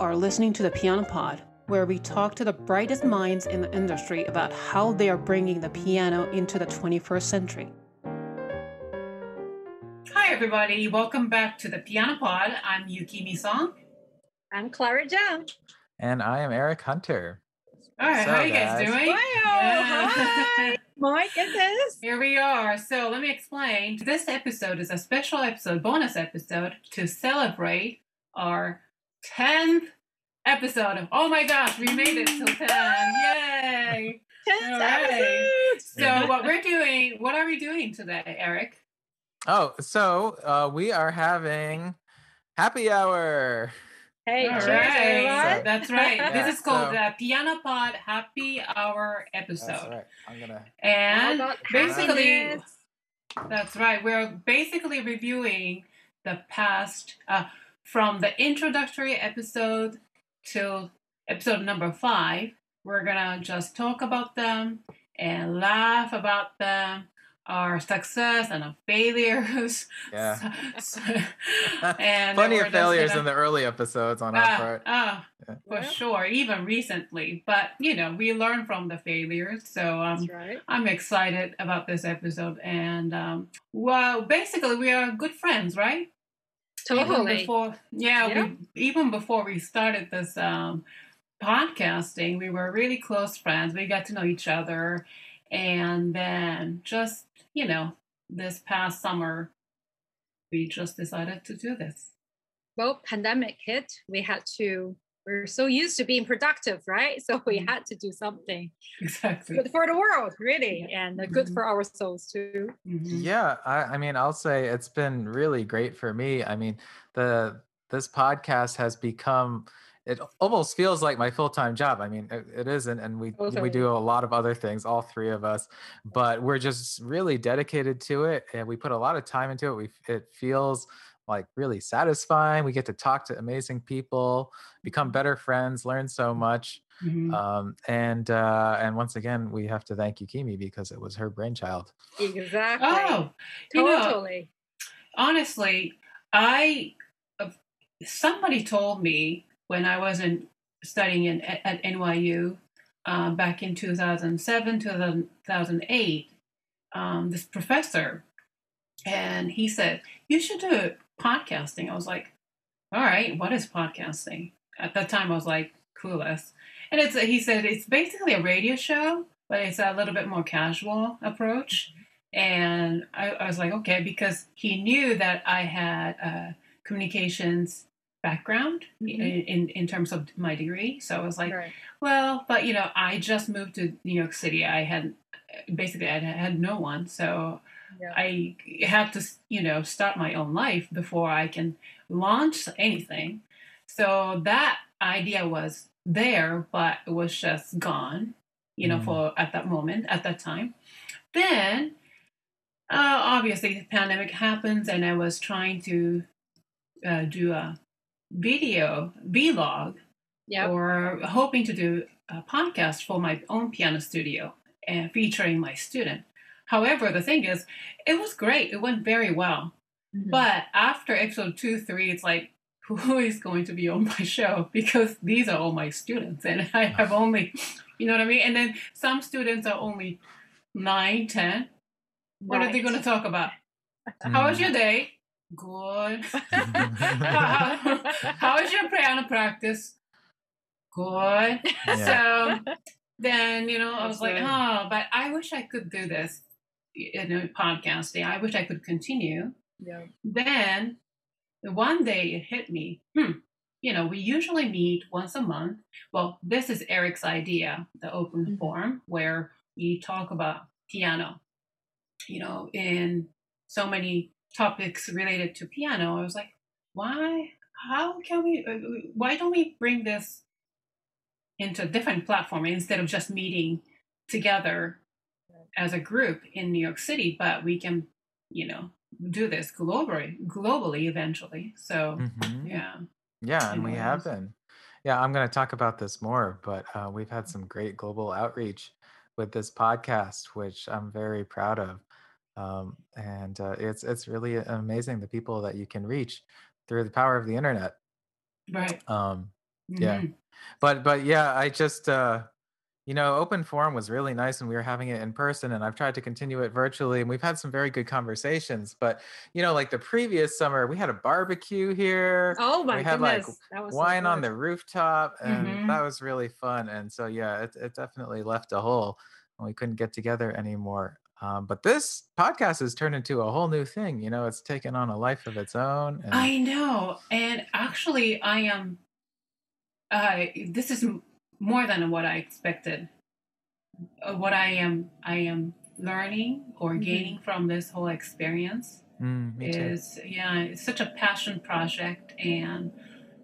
are listening to the Piano Pod, where we talk to the brightest minds in the industry about how they are bringing the piano into the 21st century. Hi, everybody. Welcome back to the Piano Pod. I'm Yukimi Song. I'm Clara Zhang. And I am Eric Hunter. All right, so, how are you guys, guys doing? Wow, yeah. hi. My goodness. Here we are. So let me explain. This episode is a special episode, bonus episode, to celebrate our 10th episode. Oh my gosh, we made it to 10. Yay! 10 right. So what we're doing, what are we doing today, Eric? Oh, so uh, we are having happy hour. Hey, All cheers, right. That's right. Yeah, this is called so, the Piano Pod Happy Hour episode. That's right. I'm gonna. And basically, that's right. We're basically reviewing the past uh, from the introductory episode till episode number five. We're gonna just talk about them and laugh about them our success and our failures. Yeah. So, and plenty of failures gonna, in the early episodes on uh, our part. Uh, yeah. For yeah. sure, even recently. But you know, we learn from the failures. So um, right. I'm excited about this episode. And um, well, basically, we are good friends, right? Totally. Even before, yeah, yeah. We, even before we started this um, podcasting, we were really close friends. We got to know each other. And then just you know, this past summer, we just decided to do this. Well, pandemic hit. We had to. We're so used to being productive, right? So we mm-hmm. had to do something exactly good for the world, really, and good mm-hmm. for our souls too. Mm-hmm. Yeah, I, I mean, I'll say it's been really great for me. I mean, the this podcast has become it almost feels like my full-time job i mean it, it isn't and we okay. we do a lot of other things all three of us but we're just really dedicated to it and we put a lot of time into it we it feels like really satisfying we get to talk to amazing people become mm-hmm. better friends learn so much mm-hmm. um, and uh, and once again we have to thank yukimi because it was her brainchild. Exactly. Oh totally know, honestly i somebody told me when I was in, studying in, at NYU uh, back in 2007, 2008, um, this professor, and he said, You should do podcasting. I was like, All right, what is podcasting? At that time, I was like, Clueless. And it's he said it's basically a radio show, but it's a little bit more casual approach. And I, I was like, okay, because he knew that I had uh, communications background mm-hmm. in, in terms of my degree. So I was like, right. well, but you know, I just moved to New York City. I had basically I had no one, so yeah. I had to you know start my own life before I can launch anything. So that idea was there, but it was just gone. You know, mm. for at that moment, at that time. Then, uh, obviously, the pandemic happens, and I was trying to uh, do a video vlog yep. or hoping to do a podcast for my own piano studio and featuring my student. However, the thing is, it was great. It went very well. Mm-hmm. But after episode two, three, it's like, who is going to be on my show? Because these are all my students, and I have only, you know what I mean? And then some students are only nine, ten. What right. are they going to talk about? Mm. How was your day? Good. how, was your piano practice? Good. Yeah. So then, you know, I was like, oh, but I wish I could do this in a podcasting. I wish I could continue. Yeah. Then one day it hit me. Hmm. You know, we usually meet once a month. Well, this is Eric's idea, the open mm-hmm. forum, where we talk about piano. You know, in so many topics related to piano, I was like, why? How can we? Uh, why don't we bring this into a different platform instead of just meeting together as a group in New York City? But we can, you know, do this globally, globally eventually. So mm-hmm. yeah, yeah, and we have been. Yeah, I'm going to talk about this more, but uh, we've had some great global outreach with this podcast, which I'm very proud of um, and uh, it's it's really amazing the people that you can reach through the power of the internet. Right. Um, Yeah. Mhm. but but yeah i just uh you know open forum was really nice and we were having it in person and i've tried to continue it virtually and we've had some very good conversations but you know like the previous summer we had a barbecue here Oh my we had goodness. like that was so wine on the rooftop and Mhm. that was really fun and so yeah it, it definitely left a hole and we couldn't get together anymore um, but this podcast has turned into a whole new thing you know it's taken on a life of its own and I know. And actually, I am. Uh, this is more than what I expected. Uh, what I am, I am learning or Mhm. gaining from this whole experience Mm, me too. is, yeah, it's such a passion project, and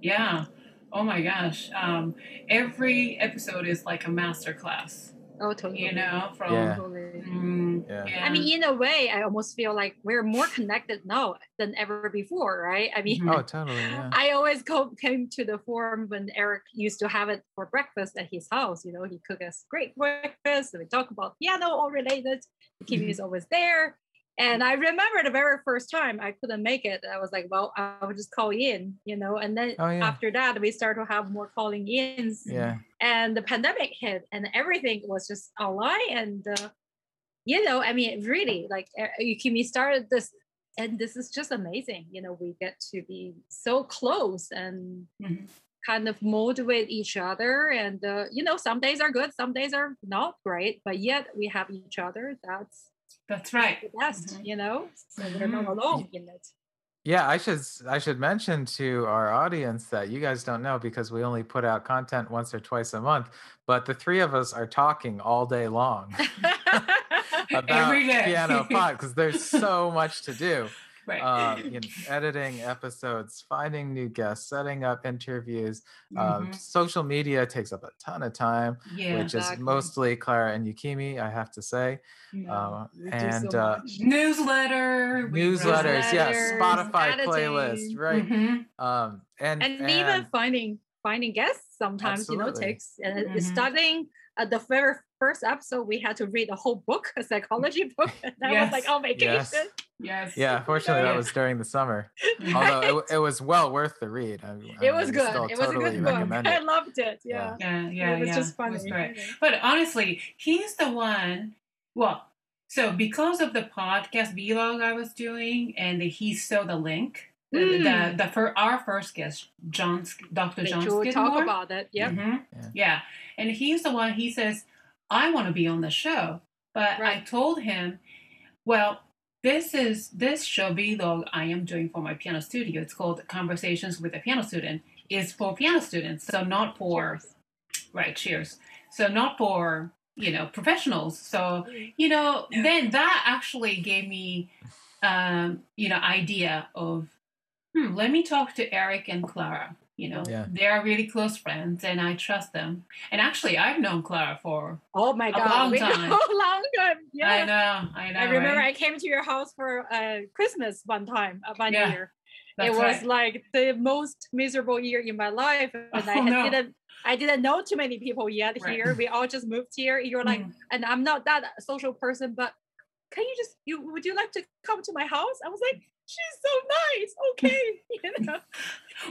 yeah, oh my gosh, um, every episode is like a master class, Oh, totally. you know, from. Yeah. Totally. Mm, Yeah. yeah. I mean, in a way, I almost feel like we're more connected now than ever before, right? I mean, Mhm. oh totally yeah I always go, came to the forum when Eric used to have it for breakfast at his house. You know, he cook us great breakfast. And we talk about piano all related. Kimi is always there. And I remember the very first time I couldn't make it. I was like, well, I will just call in, you know. And then Oh, yeah. after that, we started to have more calling ins. yeah And the pandemic hit, and everything was just online. And uh, you know, I mean, really, like uh, Yukimi started this, and this is just amazing. You know, we get to be so close and Mhm. kind of motivate each other. And uh, you know, some days are good, some days are not great, but yet we have each other. That's That's right. the best, Mhm. you know. So we're not Mhm. alone in it. Yeah, I should s- I should mention to our audience that you guys don't know because we only put out content once or twice a month, but the three of us are talking all day long about Every day. piano pod because there's so much to do. Right. Uh, you know, editing episodes, finding new guests, setting up interviews. Um, Mhm. social media takes up a ton of time, yeah. which is mostly Clara and Yukimi, I have to say. yeah. Uh, and so uh. Newsletter. we newsletters, yes, Newsletters, Spotify editing. playlist, right? Mhm. Um, and and, even finding finding guests sometimes you know Absolutely. takes and Mhm. starting at the very first episode we had to read a whole book a psychology book and that was like Yes. on vacation Yes. Yes. Yeah, fortunately that was during the summer. Although it, it was well worth the read. I, I it was would good it was a good book i loved it yeah, Yeah. Yeah, yeah, it was yeah. just It was great. But honestly, he's the one. Well, so because of the podcast vlog I was doing, and he saw the link. The, Mm. the, the for our first guest, John, Dr. They John should talk about it yep Mhm. Yeah. Yeah. And he's the one, he says, I want to be on the show. But I told him, well, this is this show vlog I am doing for my piano studio. It's called Conversations with a Piano Student. Is for piano students, so not for Cheers. right. Cheers. So not for you know professionals. So you know then that actually gave me um, you know idea of hmm, let me talk to Eric and Clara. You know, Yeah. they are really close friends, and I trust them. And actually, I've known Clara for oh my A god long we time. know long time yeah I know, I know. I remember right? I came to your house for uh, Christmas one time, uh, one Yeah, year. That's it was right. like the most miserable year in my life, and I Oh, had- no. didn't. I didn't know too many people yet Right. here. We all just moved here. You're like, Mm. and I'm not that social person, but can you just you would you like to come to my house? I was like, she's so nice. Okay, you know.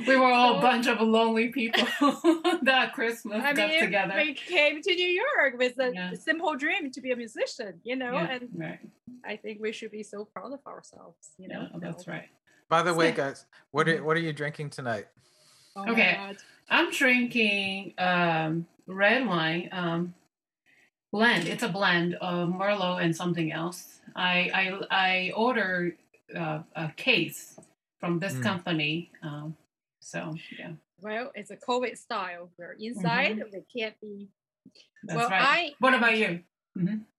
we were all a bunch of lonely people that Christmas I got mean, together. we came to New York with a Yeah. simple dream to be a musician, you know, Yeah, and right. I think we should be so proud of ourselves, you know. Yeah, that's so- right. By the way, guys, what are Mhm. what are you drinking tonight? Oh Okay. God. I'm drinking um, red wine um, blend. It's a blend of Merlot and something else. I I, I ordered uh, a case from this Mm. company. Um, so yeah, Well, it's a COVID style. We're inside. We can't be. that's well, right. I what about you?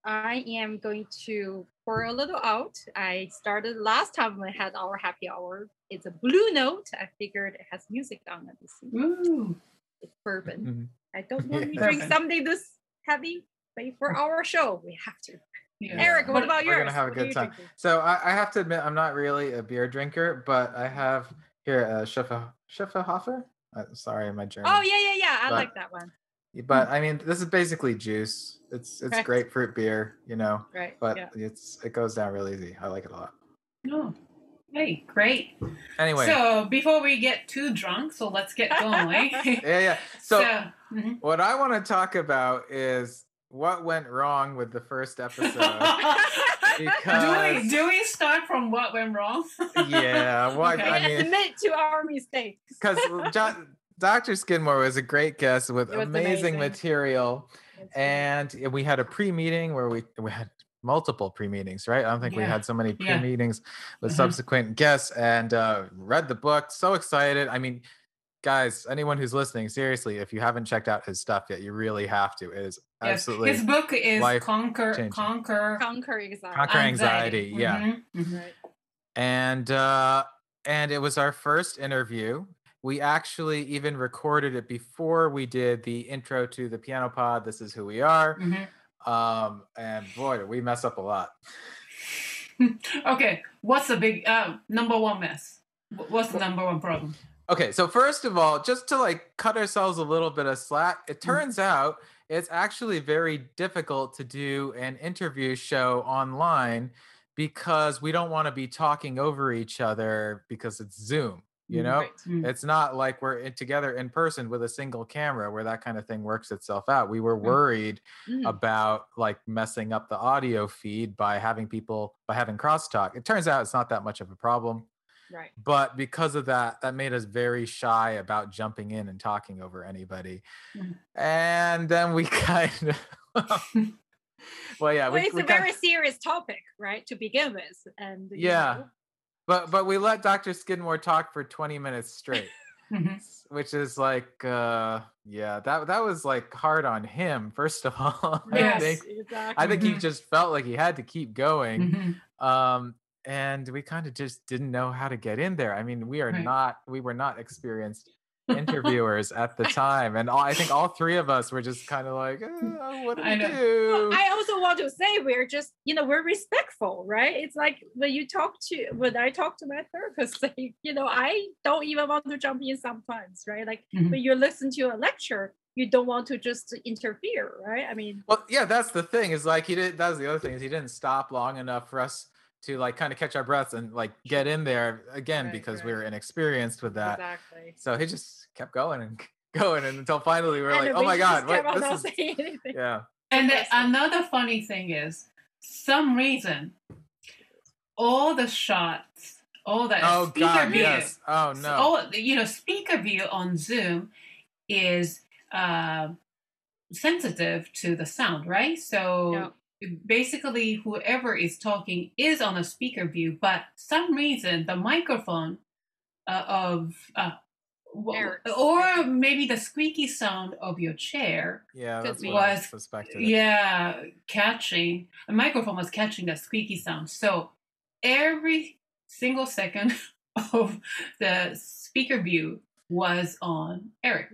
I am going to pour a little out. I started last time we had our happy hour. It's a blue note. I figured it has music on it. It's, Ooh. it's bourbon. Mhm. I don't want to drink something this heavy, but for our show, we have to. Yeah. Eric, what about we're yours? gonna have a good time. drinking? So I, I have to admit, I'm not really a beer drinker, but I have here a Schiffer Schöfferhofer. Uh, sorry, my German. Oh yeah, yeah, yeah. I But- like that one. But I mean, this is basically juice. It's it's grapefruit beer, you know. Right. But yeah. it's it goes down real easy. I like it a lot. No. Hey, great. Anyway, So before we get too drunk, so let's get going. yeah, yeah. So, mhm. what I want to talk about is what went wrong with the first episode. do because we do we start from what went wrong? yeah, well, Okay. I mean, admit to our mistakes. because Dr. Skidmore was a great guest with amazing, amazing. material, and we had a pre-meeting where we we had multiple pre-meetings, right? I don't think we had so many pre-meetings with Mhm. subsequent guests, and uh, read the book. So excited! I mean. Guys, anyone who's listening, seriously, if you haven't checked out his stuff yet, you really have to. It is Yes. absolutely His book is life Conquer changing. Conquer Conquer anxiety. Conquer anxiety, yeah. Mhm, mhm. Right. and uh and it was our first interview we actually even recorded it before we did the intro to the piano pod this is who we are Mhm. um and boy we mess up a lot Okay, what's the big uh, number one mess? What's the number one problem? Okay so first of all just to like cut ourselves a little bit of slack it Mm. turns out it's actually very difficult to do an interview show online because we don't want to be talking over each other because it's zoom you Mm, know Right. Mm. It's not like we're in, together in person with a single camera where that kind of thing works itself out. We were Mm. worried Mm. about like messing up the audio feed by having people by having crosstalk. It turns out it's not that much of a problem, Right. but because of that, that made us very shy about jumping in and talking over anybody. Mm. And then we kind of well, yeah, well, we, it's we a very serious topic, right, to begin with, and Yeah. know, but but we let Dr. Skidmore talk for 20 minutes straight. Mhm. which is like uh yeah that that was like hard on him first of all i Yes. think exactly. i think he Mhm. just felt like he had to keep going Mhm. um and we kind of just didn't know how to get in there i mean we are Right. not we were not experienced interviewers at the time and all, i think all three of us were just kind of like uh, what do I we know. do I also want to say we're just, you know, we're respectful, right? It's like when you talk to, when I talk to my therapist, like, you know, I don't even want to jump in sometimes, right? Like Mhm. when you listen to a lecture, you don't want to just interfere, right? I mean, Well, yeah, that's the thing. Is like he did. That was the other thing is he didn't stop long enough for us to like kind of catch our breaths and like get in there again Right, because we right. were inexperienced with that. exactly. So he just kept going and going and until finally we were And like, we oh my god, what this is yeah. And the, another funny thing is, some reason, all the shots, all the Oh speaker god, view, yes. Oh so no. all you know, speaker view on Zoom is uh, sensitive to the sound, right? So basically, whoever is talking is on a speaker view, but some reason the microphone uh, of uh, w- or maybe the squeaky sound of your chair yeah, could that's be. what I Was- suspected. yeah, catching a microphone was catching the squeaky sound. So every single second of the speaker view was on Eric.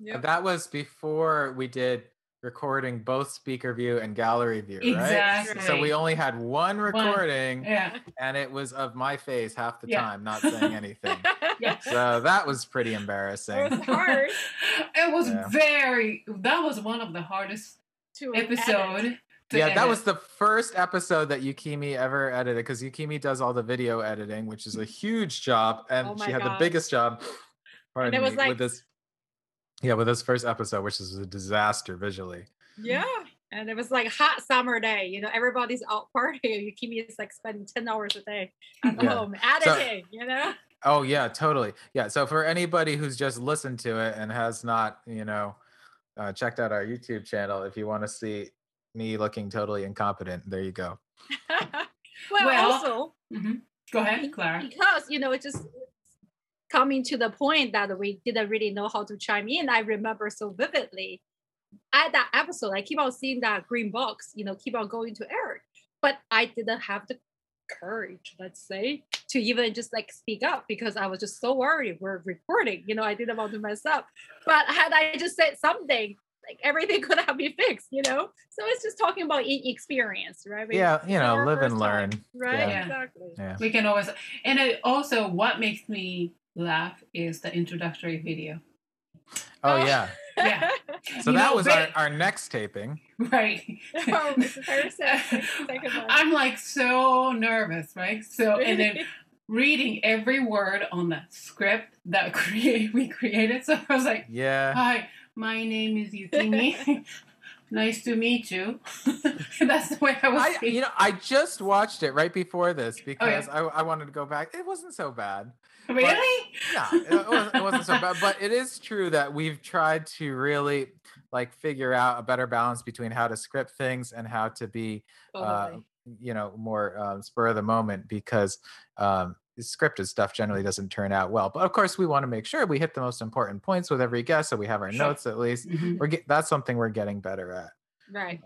Yep. That was before we did recording both speaker view and gallery view, right? Exactly. So we only had one recording Yeah, and it was of my face half the Yeah. time, not saying anything. yeah. so that was pretty embarrassing. It was hard it was Yeah. very. That was one of the hardest to edit. episode. to yeah, that was the first episode that Yukimi ever edited because Yukimi does all the video editing, which is a huge job, and Oh she my had the biggest job. Pardon it was me, like- with this. Yeah, with this first episode, which is a disaster visually. Yeah. And it was like hot summer day, you know, everybody's out partying. Yukimi is like spending 10 hours a day at Yeah. home editing, you know? Oh yeah, totally. Yeah. So for anybody who's just listened to it and has not, you know, uh, checked out our YouTube channel, if you want to see me looking totally incompetent, there you go. well, Well, also Mhm. Go ahead, Clara. because you know it just coming to the point that we didn't really know how to chime in i remember so vividly. At that episode i keep on seeing that green box you know keep on going to eric. But i didn't have the courage let's say to even just like speak up because i was just so worried we're recording you know i didn't want to mess up. But had i just said something like everything could have been fixed you know? So it's just talking about experience right? We- Yeah, you know, live and first time, learn. right? Yeah. exactly. Yeah. We can always, and it also what makes me laugh is the introductory video. Oh Oh. yeah. Yeah. So You that know, was but- our, our next taping. Right. Oh, it's very sad. Second one. I'm like so nervous, right? So and then reading every word on the script that create we created. So I was like, Yeah. "Hi, my name is Yukimi. nice to meet you." That's the way I was. I, you know, I just watched it right before this Oh, yeah. because I, I wanted to go back. It wasn't so bad. Really? Yeah, it, wasn't, it wasn't so bad. But it is true that we've tried to really like figure out a better balance between how to script things and how to be, uh, you know, more um, spur of the moment because um, scripted stuff generally doesn't turn out well. But of course, we want to make sure we hit the most important points with every guest, so we have our Sure. notes at least. Mhm. We're get, that's something we're getting better at. right.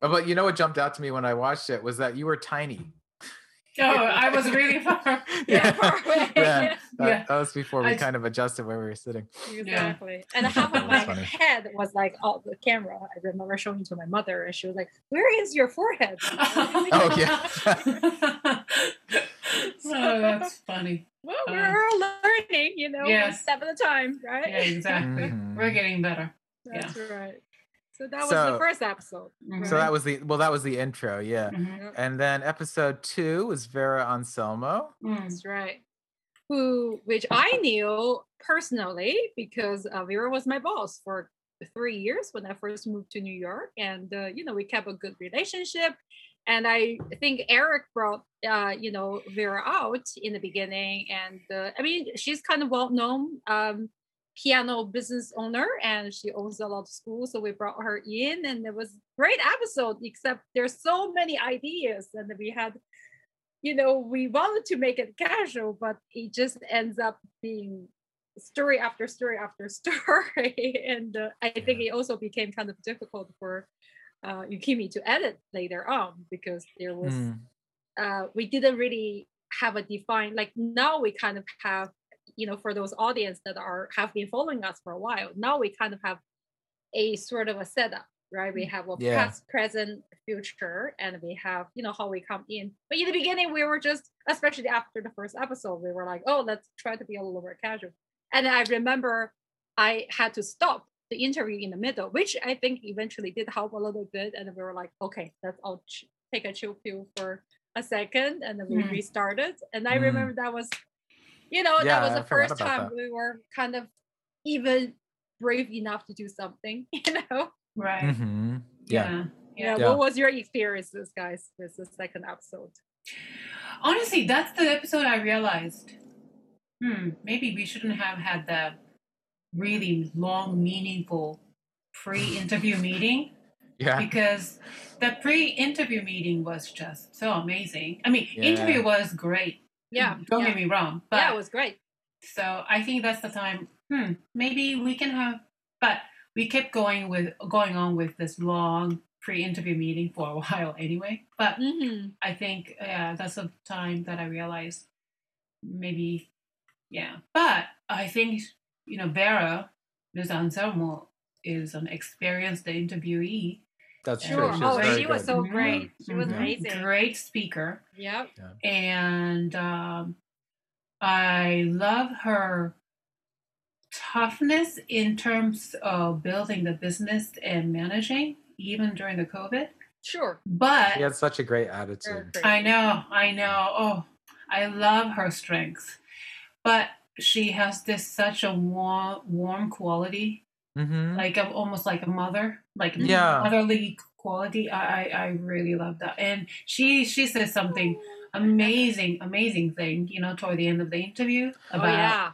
Oh, But you know what jumped out to me when I watched it was that you were tiny. Oh, I was really far. Yeah, far away. yeah. That, Yeah. that was before we I- kind of adjusted where we were sitting. Exactly. And half of my funny. head was like all the camera. I remember showing it to my mother, and she was like, "Where is your forehead?" Oh, yeah. oh, that's funny. well, Uh, we're all learning, you know, one step at a time, right? Yeah, exactly. Mhm. We're getting better. That's right. So that was So- the first episode. Mhm. So that was the well, that was the intro, yeah. Mhm. And then episode two was Vera Anselmo. That's right. Who, which I knew personally because uh, Vera was my boss for three years when I first moved to New York, and uh, you know we kept a good relationship. And I think Eric brought uh, you know Vera out in the beginning, and uh, I mean she's kind of well known um, piano business owner, and she owns a lot of schools. So we brought her in, and it was great episode. Except there's so many ideas, and we had you know, we wanted to make it casual, but it just ends up being story after story after story. and uh, I think it also became kind of difficult for uh, Yukimi to edit later on because there was, Mm. uh, we didn't really have a defined, like now we kind of have, you know, for those audience that are have been following us for a while, now we kind of have a sort of a setup, right? We have a Yeah. past, present, future, and we have, you know, how we come in. But in the beginning, we were just, especially after the first episode, we were like, oh, let's try to be a little more casual. And I remember I had to stop the interview in the middle, which I think eventually did help a little bit. And we were like, okay, let's all ch- take a chill pill for a second, and then we Mm. restarted. And I Mm. remember that was, you know, Yeah, that was the forgot first time that. we were kind of even brave enough to do something, you know. Right. Mhm. Yeah. Yeah. Yeah. Yeah. What was your experiences, guys, with the second episode? Honestly, that's the episode I realized. Hmm, maybe we shouldn't have had the really long, meaningful pre-interview meeting Yeah. because the pre-interview meeting was just so amazing. I mean, Yeah. interview was great. Yeah. Don't yeah. get me wrong, but yeah, it was great. so I think that's the time. Hmm, maybe we can have, but we kept going with going on with this long pre-interview meeting for a while anyway. But hmm I think yeah, that's the time that I realized maybe yeah. But I think you know Vera, Ms. Anselmo is an experienced interviewee. That's true. Sure. She oh, was very she was so great. She was Mhm. amazing. Great speaker. Yep. and um, I love her toughness in terms of building the business and managing, even during the COVID. Sure. But She had such a great attitude. great. I know, I know. Oh, I love her strengths, but she has this such a warm, warm quality, Mm-hmm. like a, almost like a mother, like Yeah. motherly quality. I, I, I really love that. And she, she says something amazing, amazing thing, you know, toward the end of the interview Oh about yeah.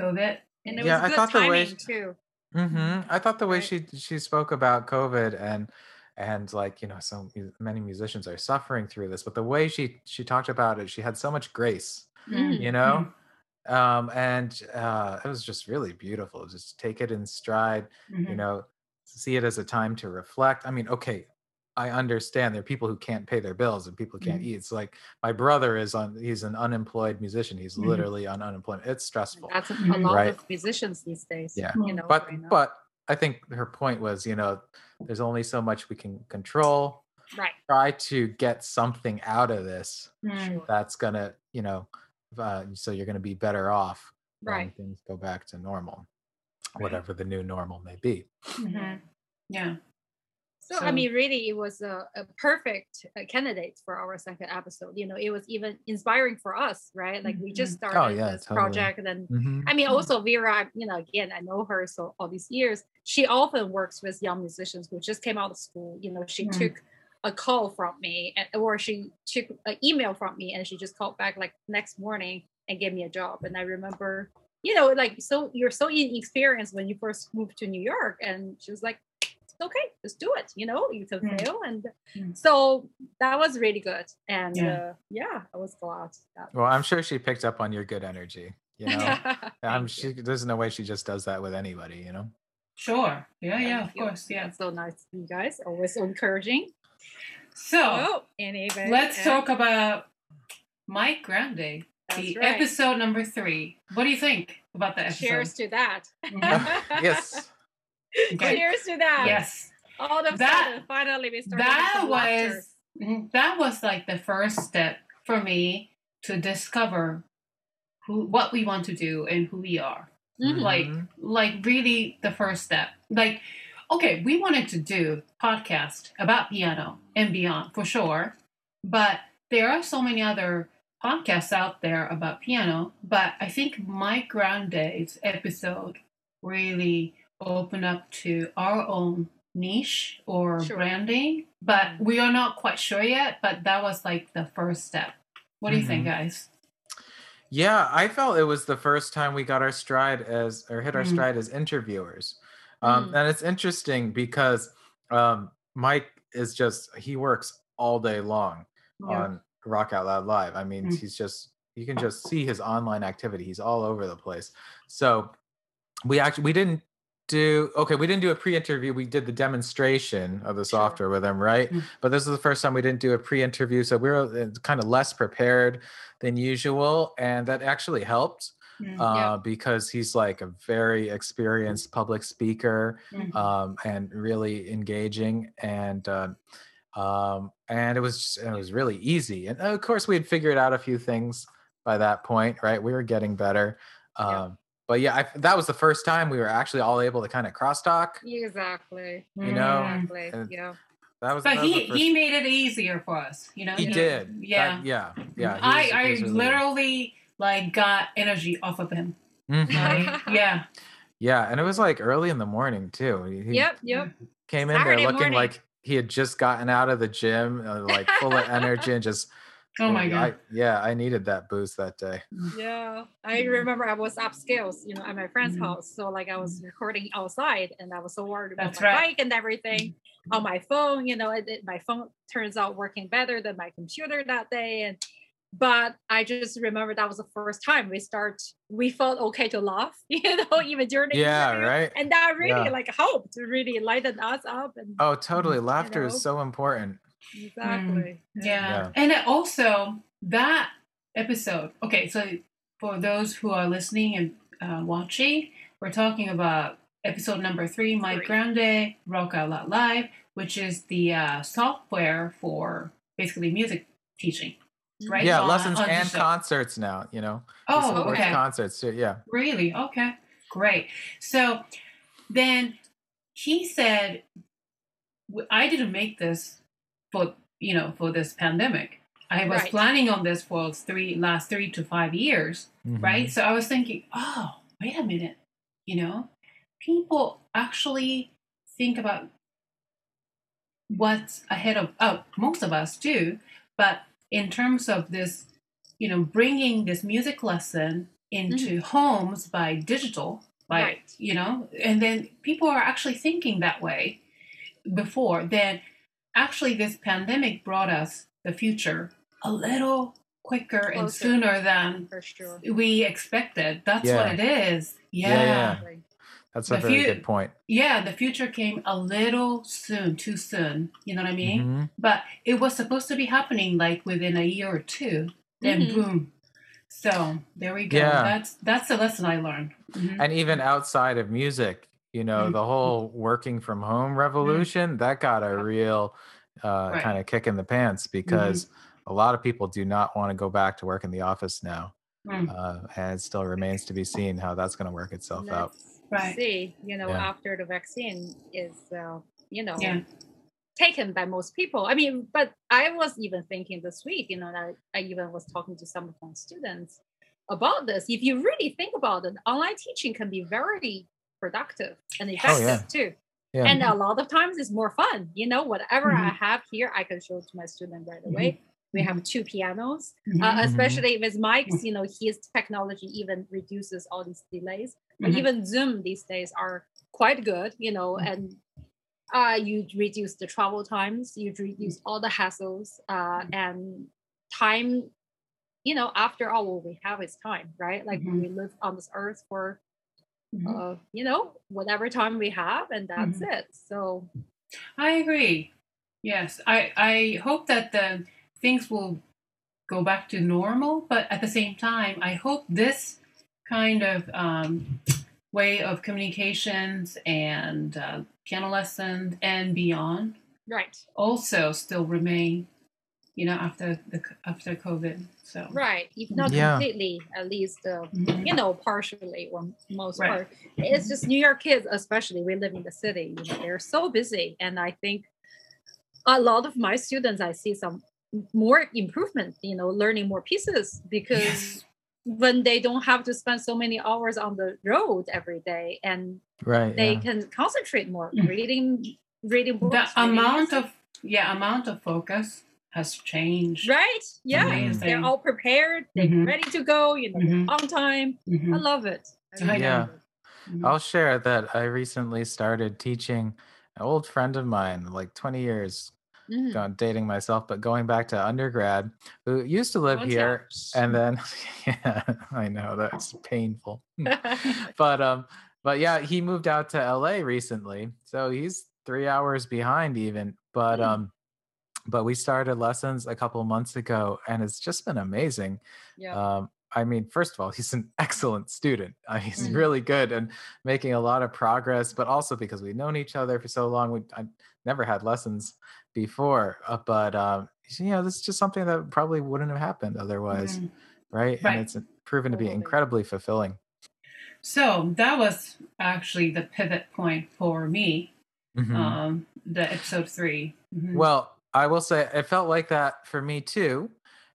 COVID. And it Yeah, was I good thought the way timing she- too. hmm I thought the way Right. she she spoke about COVID and and like you know so many musicians are suffering through this, but the way she she talked about it, she had so much grace, Mm. you know, um, and uh, it was just really beautiful. Just take it in stride, Mhm. you know, see it as a time to reflect. I mean, okay, I understand there are people who can't pay their bills and people can't Mhm. eat. It's like my brother is on; he's an unemployed musician. He's Mhm. literally on unemployment. It's stressful. That's a, a Mhm. lot Right. of musicians these days. Yeah. You know, but right but I think her point was, you know, there's only so much we can control. right. Try to get something out of this Mm. Sure. that's gonna, you know, uh, so you're gonna be better off when Right. things go back to normal, whatever the new normal may be. Mhm. Yeah. So, I mean, really, it was a, a perfect uh, candidate for our second episode. You know, it was even inspiring for us, right? Like we just Mhm. started Oh, yeah, this totally. project, and then Mhm. I mean, also Vera, you know, again, I know her so all these years. She often works with young musicians who just came out of school. You know, she Mm. took a call from me, or she took an email from me, and she just called back like next morning and gave me a job. And I remember, you know, like so you're so inexperienced when you first moved to New York, and she was like, "It's okay, just do it." You know, you can Mm. fail, and Mm. so that was really good. And Yeah. uh, yeah, I was glad. That, Well, I'm sure she picked up on your good energy. You know, I'm she. you. There's no way she just does that with anybody. You know. Sure. Yeah, yeah, Thank of course. Yeah. That's so nice you guys. Always so encouraging. So Oh, let's and talk about Mike Grande, that's the right. episode number three. What do you think about the episode? Cheers to that. Mhm. yes. Okay. Cheers to that. Yes. All of That- sudden, finally we started. That some laughter. was mhm, that was like the first step for me to discover who what we want to do and who we are. Mhm. like like really the first step like okay we wanted to do podcast about piano and beyond for sure but there are so many other podcasts out there about piano but i think mike grande's episode really opened up to our own niche or Sure. branding but we are not quite sure yet but that was like the first step what do you think guys Yeah, I felt it was the first time we got our stride as or hit our Mm. stride as interviewers. Um, Mm. And it's interesting because um, Mike is just he works all day long Yeah. on Rock Out Loud Live. I mean, Mm. he's just you can just see his online activity. He's all over the place. So we actually we didn't do okay. We didn't do a pre-interview. We did the demonstration of the software with him, right? Mm. But this is the first time we didn't do a pre-interview, so we were kind of less prepared than usual, and that actually helped Mm. uh, Yeah. because he's like a very experienced public speaker Mhm. um, and really engaging and uh, um, and it was just, it was really easy and of course we had figured out a few things by that point right we were getting better um, Yeah. but yeah I, that was the first time we were actually all able to kind of crosstalk Exactly. you know, Exactly. and yeah. that was But that was he first- he made it easier for us, you know. he you know? did That- Yeah. yeah yeah he I was- I was really- literally like got energy off of him. Mhm. Like, yeah. yeah and it was like early in the morning too he, he Yep. Yep. came in Saturday there looking morning. like he had just gotten out of the gym, uh, like full of energy and just. Oh my I- god. yeah, I needed that boost that day. Yeah, I remember I was upscales, you know, at my friend's Mhm. house. So like I was recording outside, and I was so worried about That's my right. bike and everything on my phone. You know, it, it- my phone turns out working better than my computer that day, and but I just remember that was the first time we start. We felt okay to laugh, you know, even during the Yeah, interview. right. And that really Yeah. like helped really lighten us up. And Oh, totally. Laughter know? is so important. exactly. Yeah. Yeah. And it also that episode. Okay, so for those who are listening and uh, watching, we're talking about episode number three, Mike Three. Grande, Rock Out Loud Live, which is the uh, software for basically music teaching. Right? Yeah, On- lessons on and concerts now. You know. Oh, okay. Concerts too. Yeah. Really? Okay. Great. So then he said, I didn't make this for, you know, for this pandemic. I was Right. planning on this for three last three to five years, Mhm. right? So I was thinking, oh, wait a minute, you know, people actually think about what's ahead of oh most of us do but in terms of this you know bringing this music lesson into mm-hmm. homes by digital by Right. you know and then people are actually thinking that way before then actually this pandemic brought us the future a little quicker and sooner than For sure. we expected that's Yeah. what it is Yeah, yeah yeah. Exactly. That's a The very few- good point. yeah, the future came a little soon, too soon. You know what I mean? Mhm. But it was supposed to be happening like within a year or two. Then Mhm. boom. So there we go. Yeah. That's that's the lesson I learned. Mhm. And even outside of music, you know, the whole working from home revolution that got a real uh, Right. Mm-hmm. kind of kick in the pants because a lot of people do not want to go back to work in the office now. Mm. uh, and it still remains to be seen how that's going to work itself out. Let's Right. See, you know, Yeah. after the vaccine is, uh, you know, Yeah. taken by most people. I mean, but I was even thinking this week, you know, I, I even was talking to some of my students about this. If you really think about it, online teaching can be very productive and effective oh, yeah. too. Yeah. And a lot of times it's more fun. You know, whatever mm-hmm. I have here, I can show to my student right away. Mm-hmm. We have two pianos, mm-hmm. uh, especially with mics. You know, his technology even reduces all these delays. Mm-hmm. even Zoom these days are quite good. You know, mm-hmm. and uh, you reduce the travel times, you reduce all the hassles, uh, and time. You know, after all, what we have is time, right? Like we live on this earth for mm-hmm. uh, you know, whatever time we have, and that's mm-hmm. it. So I agree. Yes, I I hope that the things will go back to normal, but at the same time, I hope this kind of um, way of communications and uh, piano lessons and beyond, right, also still remain you know after the after covid so right if not yeah. completely at least uh, mm-hmm. you know partially or most right. part it's just new york kids especially we live in the city you know they're so busy and i think a lot of my students i see some more improvement you know learning more pieces because yes. When they don't have to spend so many hours on the road every day and right they yeah. can concentrate more mm. reading reading books the amount of yeah amount of focus has changed. Right? Yeah. Amazing. They're all prepared. They're mm-hmm. ready to go, you know, mm-hmm. on time. Mm-hmm. I love it. I yeah. Mm-hmm. I'll share that I recently started teaching an old friend of mine, like 20 years, mm. gone dating myself, but going back to undergrad, who used to live here. And then, yeah, I know that's painful. but, um, but yeah, he moved out to LA recently. So he's three hours behind even. But, mm. um, but we started lessons a couple months ago and it's just been amazing yeah. Um, i mean first of all he's an excellent student uh, he's mm-hmm. really good and making a lot of progress but also because we've known each other for so long we i never had lessons before uh, but um, you know this is just something that probably wouldn't have happened otherwise mm-hmm. right? right? and it's proven to be incredibly fulfilling so that was actually the pivot point for me mm-hmm. um, the episode 3 mm-hmm. well I will say it felt like that for me too.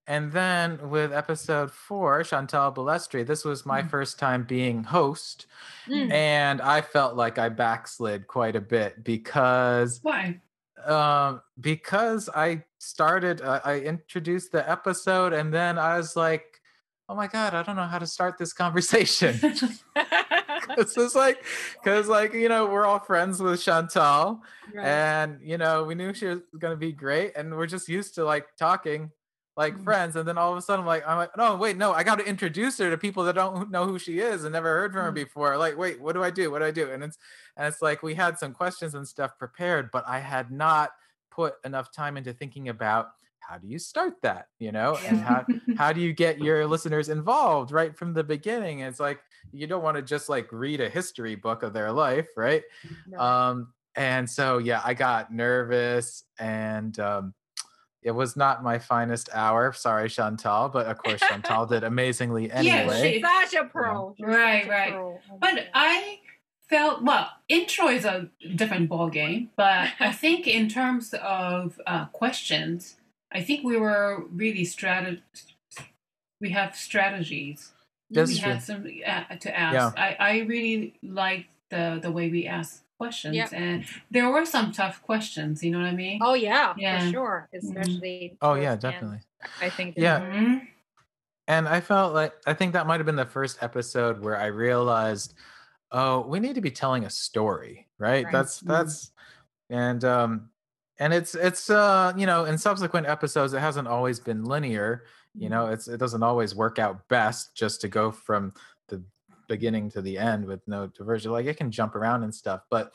And then with episode four, Chantal Balestri, this was my mm. first time being host. Mm. And I felt like I backslid quite a bit because. Why? Um, because I started, uh, I introduced the episode and then I was like, oh my God, I don't know how to start this conversation. it's just like because like you know we're all friends with chantal right. and you know we knew she was going to be great and we're just used to like talking like mm-hmm. friends and then all of a sudden I'm like i'm like no wait no i got to introduce her to people that don't know who she is and never heard from her before. Like wait what do i do? What do i do? And it's and it's like we had some questions and stuff prepared but i had not put enough time into thinking about how do you start that? You know and how how do you get your listeners involved right from the beginning? It's like you don't want to just like read a history book of their life right? No. um and so yeah i got nervous and um it was not my finest hour sorry chantal but of course chantal did amazingly anyway yeah, she's such a pro yeah. right right oh but i felt well intro is a different ball game but i think in terms of uh, questions I think we were really strat. We have strategies. That's we true. had some uh, to ask. Yeah. I, I really like the the way we ask questions, yep. and there were some tough questions. You know what I mean? Oh yeah, yeah. for sure. Mm-hmm. Especially. Mm-hmm. Oh yeah, definitely. I think. Yeah. Mm-hmm. And I felt like I think that might have been the first episode where I realized, oh, we need to be telling a story, right? right. That's that's, and um, and it's it's uh you know in subsequent episodes it hasn't always been linear you know mm-hmm. it's it doesn't always work out best just to go from the beginning to the end with no diversion like it can jump around and stuff but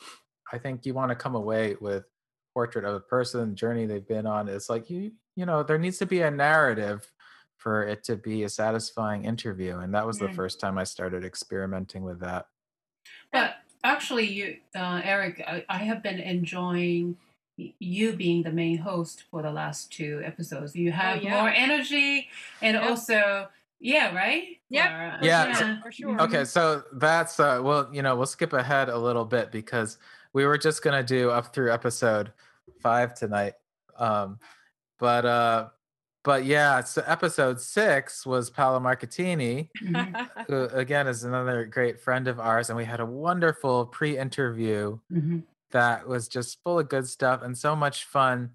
i think you want to come away with portrait of a person journey they've been on it's like you you know there needs to be a narrative for it to be a satisfying interview and that was mm-hmm. the first time i started experimenting with that but actually you uh, eric I, I have been enjoying you being the main host for the last two episodes. You oh, have oh, yeah. more energy and yep. also yeah, right? Yeah. Yeah, yeah. for sure. Okay, so that's uh well, you know, we'll skip ahead a little bit because we were just gonna do up through episode five tonight. Um, but uh, but yeah, so episode six was Paolo Markettini, Mhm. who again is another great friend of ours, and we had a wonderful pre-interview Mhm. that was just full of good stuff and so much fun.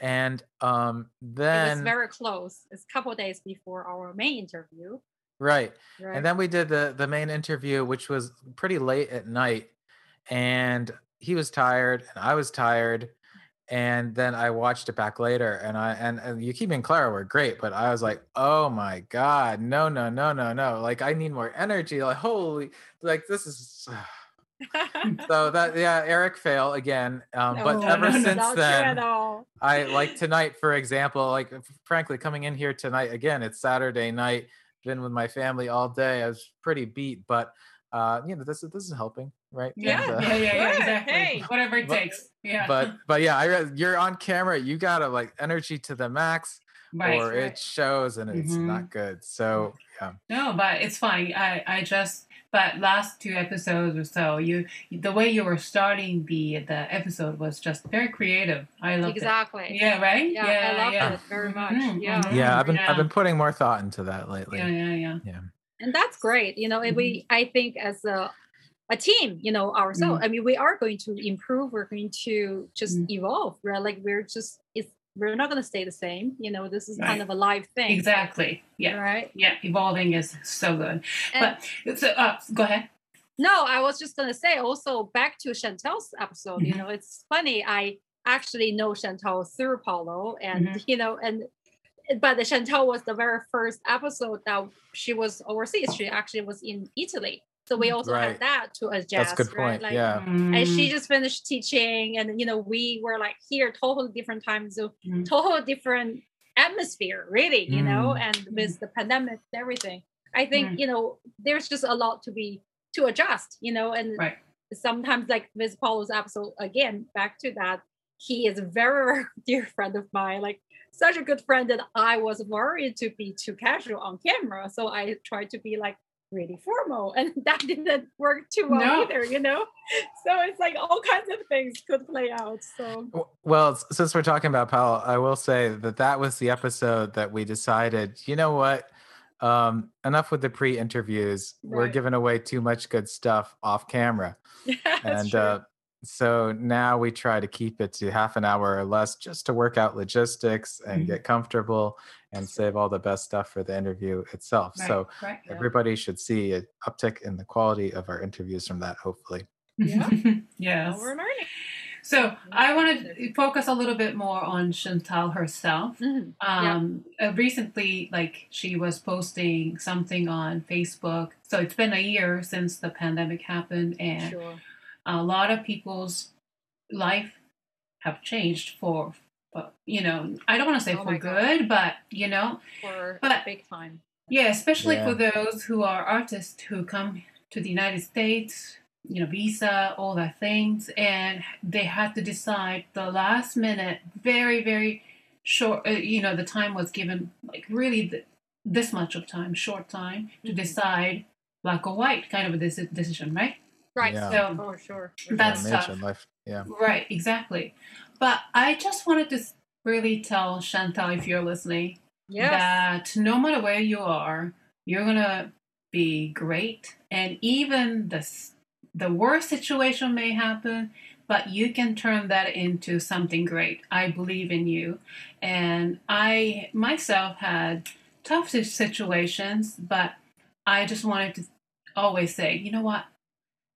And um, then it was very close. It's a couple days before our main interview. Right, Right. and then we did the the main interview, which was pretty late at night, and he was tired and I was tired. And then I watched it back later, and I and, and Yukimi and Clara were great, but I was like, "Oh my god, no, no, no, no, no! Like I need more energy. Like holy, like this is." so that yeah eric fail again um, but No, ever no, no, since then i like tonight for example like frankly coming in here tonight again it's saturday night been with my family all day i was pretty beat but uh you know this is this is helping right Yeah, And, uh, yeah, yeah, yeah, Good. exactly. Hey. Whatever it But- takes. Yeah. but but yeah i re- you're on camera you gotta like energy to the max right. or right. it shows and it's Mhm. not good so yeah No, but it's fine. I, I just but last two episodes or so, you the way you were starting the the episode was just very creative. I loved Exactly. it. Yeah, right? Yeah, yeah, I love yeah. it very much. Mhm, Yeah. mhm. yeah i've been Yeah. i've been putting more thought into that lately Yeah, yeah, yeah. Yeah, and that's great you know and we Mm-hmm. i think as a a team you know ourselves Mm-hmm. i mean we are going to improve we're going to just Mm. evolve right like we're just it's we're not going to stay the same you know this is Right. kind of a live thing Exactly. Yeah. right Yeah. Evolving is so good. and But so uh, go ahead. no i was just going to say also back to chantel's episode you Mhm. know it's funny i actually know chantel through paulo and Mhm. you know and but the chantel was the very first episode that she was overseas she actually was in italy so we also Right. had that to adjust that's a good right? point Like, yeah and Mm. she just finished teaching and you know we were like here totally different times, zone Mhm. total different atmosphere really you know Mm. and with the pandemic and everything i think Mm. you know there's just a lot to be to adjust you know and Right. sometimes like with paulo's episode again back to that he is a very very dear friend of mine like such a good friend that i was worried to be too casual on camera so i tried to be like really formal and that didn't work too well No. either you know so it's like all kinds of things could play out so Well, since we're talking about Powell, I will say that that was the episode that we decided, you know what? Um, enough with the pre-interviews. We're giving away too much good stuff off camera. that's and true. uh so now we try to keep it to half an hour or less just to work out logistics and Mhm. get comfortable and save all the best stuff for the interview itself. Right, So right. Yeah. everybody should see an uptick in the quality of our interviews from that, hopefully. Yeah. yes. Now we're learning So I want to focus a little bit more on Chantal herself. Mhm. Yeah. Um, uh, recently, like she was posting something on Facebook. So it's been a year since the pandemic happened, and sure a lot of people's life have changed for, uh, you know, I don't want to say Oh for my God. good, but you know, for But- big time yeah, especially Yeah. for those who are artists who come to the United States, you know, visa, all that things, and they had to decide the last minute, very, very short, uh, you know, the time was given like really th- this much of time, short time to Mhm. decide black or white kind of a deci- decision, right? Right Yeah. So, for sure That's sure. tough. Life. Yeah. right, exactly. But I just wanted to really tell Chantal, if you're listening, yes that no matter where you are, you're gonna be great, and even the the worst situation may happen, but you can turn that into something great. I believe in you, and I myself had tough situations, but I just wanted to always say, you know what,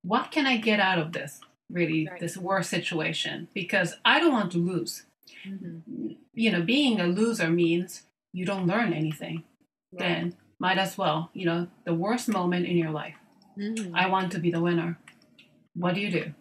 what can I get out of this? Really, Right. this worst situation, because I don't want to lose. Mhm. You know, being a loser means you don't learn anything Right. then might as well, you know, the worst moment in your life. Mhm. I want to be the winner. What do you do?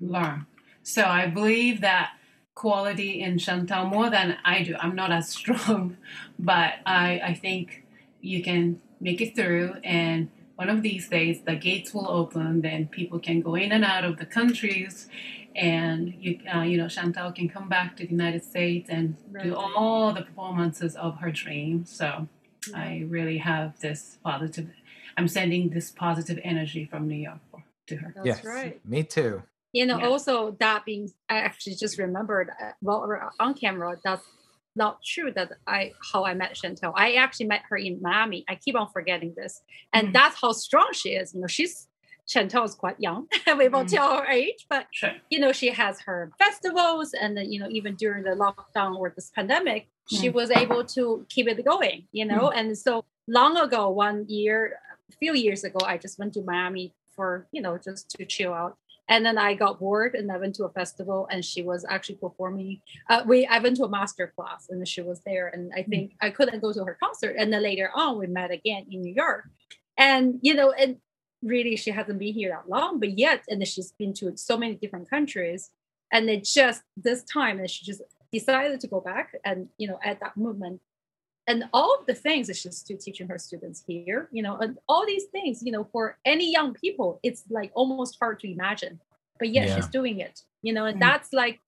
Learn. So I believe that quality in Chantal more than I do. I'm not as strong, but I, I think you can make it through. And one of these days, the gates will open. Then people can go in and out of the countries, and you, uh, you know, Chantal can come back to the United States and do all the performances of her dream. So. I really have this positive. I'm sending this positive energy from New York for, to her. that's yes. right Me too. you know Yeah. also that being i actually just remembered uh, well on camera that's not true that i how i met chantel i actually met her in miami i keep on forgetting this and Mhm. that's how strong she is you know she's chantel is quite young we won't Mhm. tell her age but Sure. you know she has her festivals and then you know even during the lockdown or this pandemic she Mm. was able to keep it going you know and so long ago one year a few years ago i just went to miami for you know just to chill out and then i got bored and i went to a festival and she was actually performing uh, we i went to a master class and she was there and i think i couldn't go to her concert. And then later on we met again in new york. And you know and really she hasn't been here that long but yet and then she's been to so many different countries. And it just this time and she just decided to go back and you know at that moment and all of the things that she's still teaching her students here you know and all these things you know for any young people it's like almost hard to imagine but yet Yeah. she's doing it you know and Mhm. that's like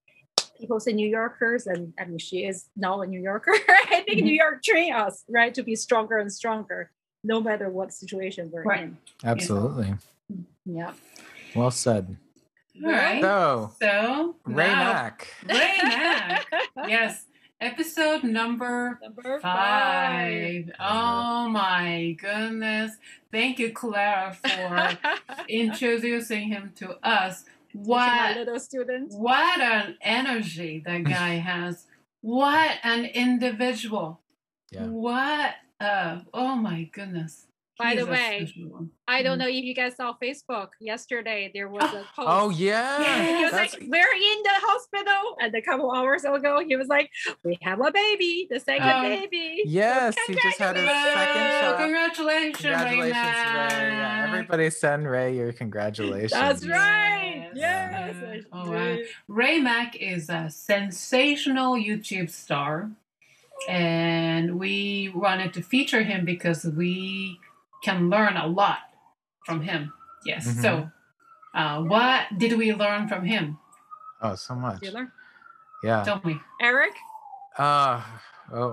people say new yorkers and i mean she is now a new yorker i think Mhm. new york train us right to be stronger and stronger no matter what situation we're Right. in Absolutely. yeah Well said. All right. So, So Ray now- Mak. Ray Mak. yes. Episode number number five. Oh my goodness. Thank you, Clara, for introducing him to us. my What little student what an energy that guy has. What an individual. Yeah. What uh oh my goodness. By He the way. I don't Mhm. know if you guys saw Facebook yesterday. There was a post. Oh yeah. He was That's- like, "We're in the hospital," and a couple hours ago, he was like, "We have a baby, the second Oh. baby." yes, he just had his second Wow, shot. Congratulations, Congratulations, Ray. Ray. Yeah, everybody send Ray your congratulations. That's right. Yes. Yes. I Oh, wow. Ray Mak is a sensational YouTube star, and we wanted to feature him because we can learn a lot from him. Yes. Mhm. So, uh, what did we learn from him? Oh, so much. Did you learn? Yeah. Tell me. Uh, Eric. oh,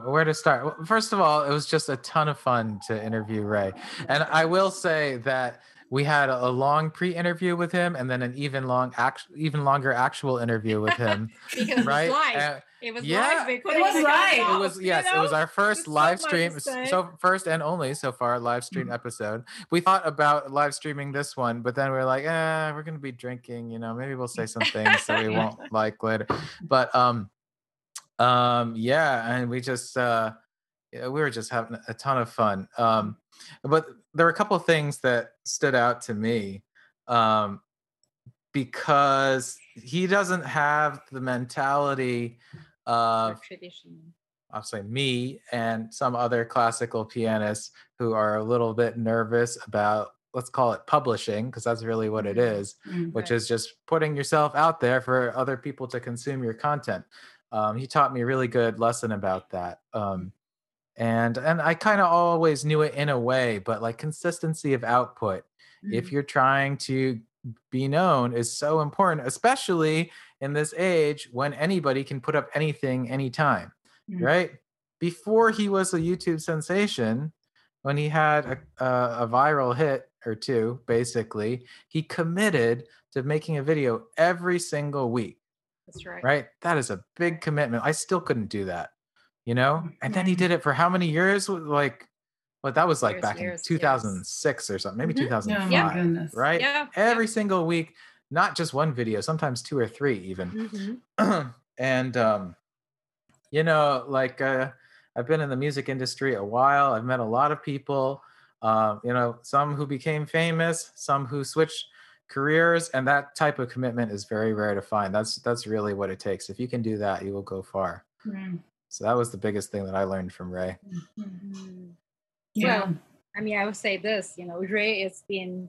where to start? Well, First of all, it was just a ton of fun to interview Ray. And I will say that we had a long pre-interview with him and then an even long act- even longer actual interview with him, Because right? it was live. Uh, it was yeah, live. It was live. it was you yes, it was our first so live much stream, to s- say. so first and only so far live stream Mhm. episode. We thought about live streaming this one, but then we are like, eh, we're gonna be drinking, you know, maybe we'll say some things that we won't like later. But um, um, yeah, and we just uh, yeah, we were just having a ton of fun. Um, but there were a couple of things that stood out to me. Um, because he doesn't have the mentality of tradition. I'll say me and some other classical pianists who are a little bit nervous about let's call it publishing because that's really what it Mhm. Mm. which is just putting yourself out there for other people to consume your content um, he taught me a really good lesson about that um, and and i kind of always knew it in a way but like consistency of output if Mm. you're trying to be known is so important especially in this age when anybody can put up anything anytime Mm. right before he was a youtube sensation when he had a, a, a viral hit or two basically he committed to making a video every single week That's right. right that is a big commitment i still couldn't do that you know and then he Mhm. did it for how many years like what that was like Years, back years, in yes. 2006 or something maybe Mhm. Oh 2005 my goodness. right Yeah. every single week not just one video sometimes two or three even Mhm. and um you know like uh i've been in the music industry a while i've met a lot of people um you know some who became famous some who switched careers and that type of commitment is very rare to find that's that's really what it takes if you can do that you will go far Mm. so that was the biggest thing that i learned from ray Mhm. Yeah. Well, I mean, I would say this, you know, Ray has been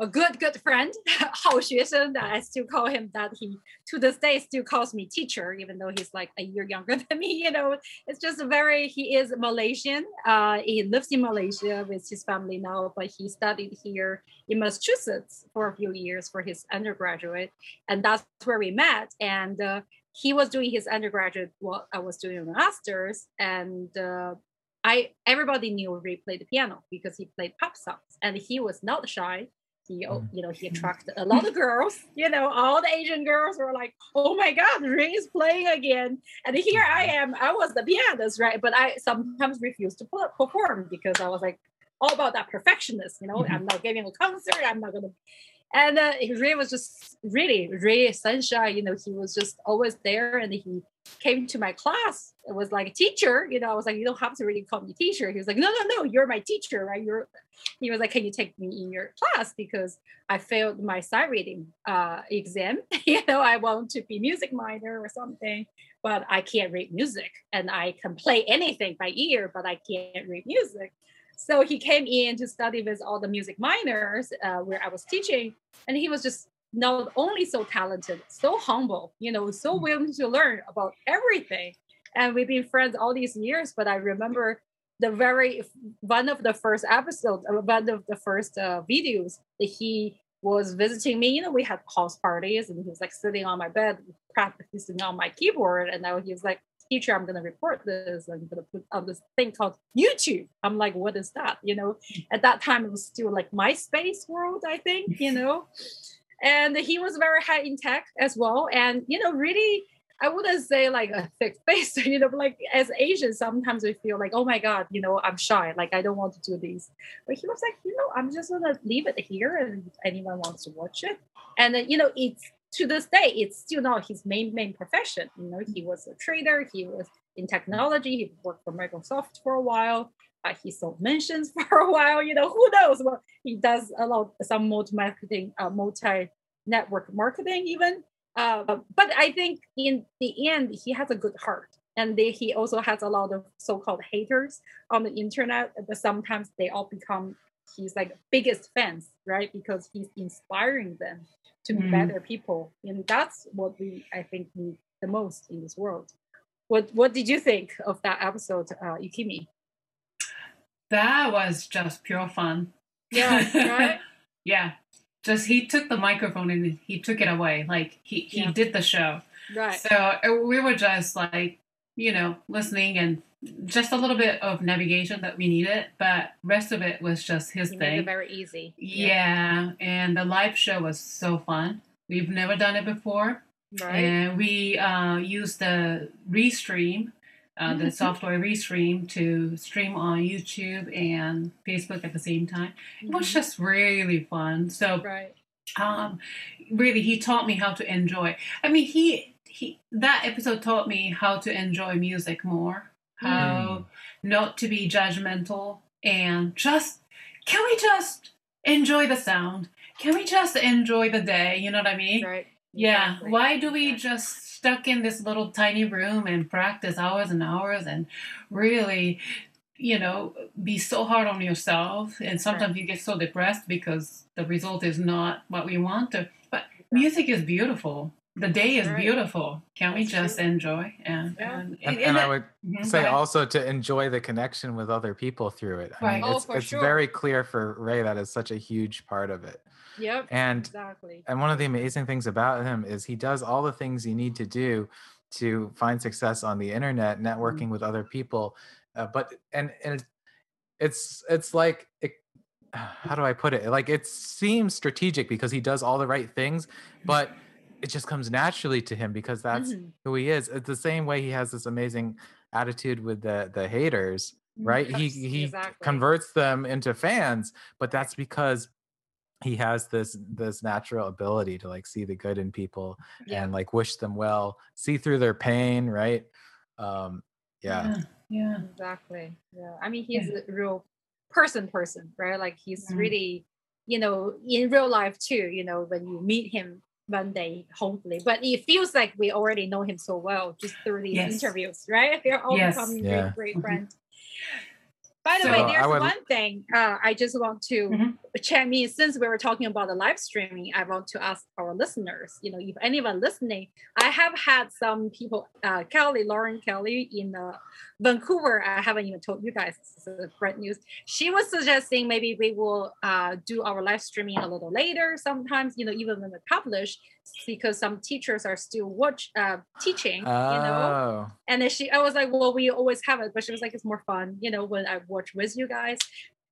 a good, good friend. 好学生 that I still call him that. He to this day still calls me teacher, even though he's like a year younger than me. You know, it's just a very. He is Malaysian. Uh, he lives in Malaysia with his family now, but he studied here in Massachusetts for a few years for his undergraduate, and that's where we met. And uh, he was doing his undergraduate while I was doing my master's, and. Uh, I everybody knew Ray played the piano because he played pop songs and he was not shy. he Mm. you know he attracted a lot of girls you know all the asian girls were like oh my god ray is playing again and here i am i was the pianist right but i sometimes refused to perform because i was like all about that perfectionist you know Mhm. i'm not giving a concert i'm not gonna and uh, ray was just really ray sunshine you know he was just always there and he came to my class. It was like a teacher you know i was like you don't have to really call me teacher. He was like no no no you're my teacher right? You're he was like can you take me in your class? Because i failed my sight reading uh, exam you know i want to be music minor or something but i can't read music. And i can play anything by ear but i can't read music so he came in to study with all the music minors uh, where i was teaching and he was just not only so talented, so humble, you know, so willing to learn about everything. And we've been friends all these years, but I remember the very one of the first episodes, uh, one of the first uh, videos that he was visiting me. You know, we had house parties, and he was like sitting on my bed, practicing on my keyboard, and now he was like, "Teacher, I'm gonna report this. I'm gonna put on this thing called YouTube." I'm like, "What is that?" You know, at that time it was still like MySpace world, I think. You know and he was very high in tech as well and you know really i wouldn't say like a thick face you know like as asians sometimes we feel like oh my god you know i'm shy like i don't want to do these but he was like you know i'm just gonna leave it here and if anyone wants to watch it and then you know it's to this day it's still not his main main profession you know he was a trader he was in technology he worked for microsoft for a while uh, he sold mentions for a while. You know, who knows? Well, he does a lot, some multi marketing, uh, multi network marketing, even. Uh, but I think in the end, he has a good heart, and they, he also has a lot of so-called haters on the internet. But sometimes they all become his like biggest fans, right? Because he's inspiring them to be Mm. better people, and that's what we I think need the most in this world. What What did you think of that episode, uh, Yukimi? That was just pure fun. Yeah, right? yeah. Just he took the microphone and he took it away. Like he, he Yeah. did the show. Right. So uh, we were just like, you know, listening and just a little bit of navigation that we needed, but rest of it was just his it thing. very easy. Yeah, and the live show was so fun. We've never done it before, Right. and we uh, used the Restream, uh, the Mhm. software Restream, to stream on YouTube and Facebook at the same time. It was Mhm. just really fun. So right. um really he taught me how to enjoy i mean he he that episode taught me how to enjoy music more how hmm. not to be judgmental and just can we just enjoy the sound? Can we just enjoy the day? You know what i mean? Right. yeah. Exactly. why do we Exactly. just stuck in this little tiny room and practice hours and hours and really you know be so hard on yourself? And sometimes you get so depressed because the result is not what we want to but music is beautiful the day is Right. beautiful can we That's just true. enjoy and Yeah. and, And, and and I that- would Mhm, say also to enjoy the connection with other people through it. I Right. mean, Oh, it's, for it's sure. very clear for Ray that is such a huge part of it. Yep. And Exactly. and one of the amazing things about him is he does all the things you need to do to find success on the internet, networking with other people. Uh, but and and it's it's like it, how do I put it? Like it seems strategic because he does all the right things, but it just comes naturally to him because that's Mhm. who he is. It's the same way he has this amazing attitude with the the haters, right? He Yes, he exactly. converts them into fans, but that's because he has this this natural ability to like see the good in people Yeah. and like wish them well, see through their pain, right? Um yeah. yeah yeah Exactly. Yeah. I mean, he's a real person, person, right? Like he's Mhm. really, you know, in real life too. You know, when you meet him one day, hopefully, but it feels like we already know him so well just through these Yes. interviews, right? They're all Yes. becoming Yeah. great, great Mhm. friends. By the So, way, there's would- one thing uh, I just want to Mhm. check me since we were talking about the live streaming. I want to ask our listeners, you know, if anyone listening, I have had some people, uh, Kelly, Lauren Kelly in uh, Vancouver. I haven't even told you guys. This is great news. She was suggesting maybe we will uh, do our live streaming a little later. Sometimes, you know, even when we publish, because some teachers are still watch uh, teaching. you know, Oh. and then she, I was like, well, we always have it, but she was like, it's more fun, you know, when I watch with you guys.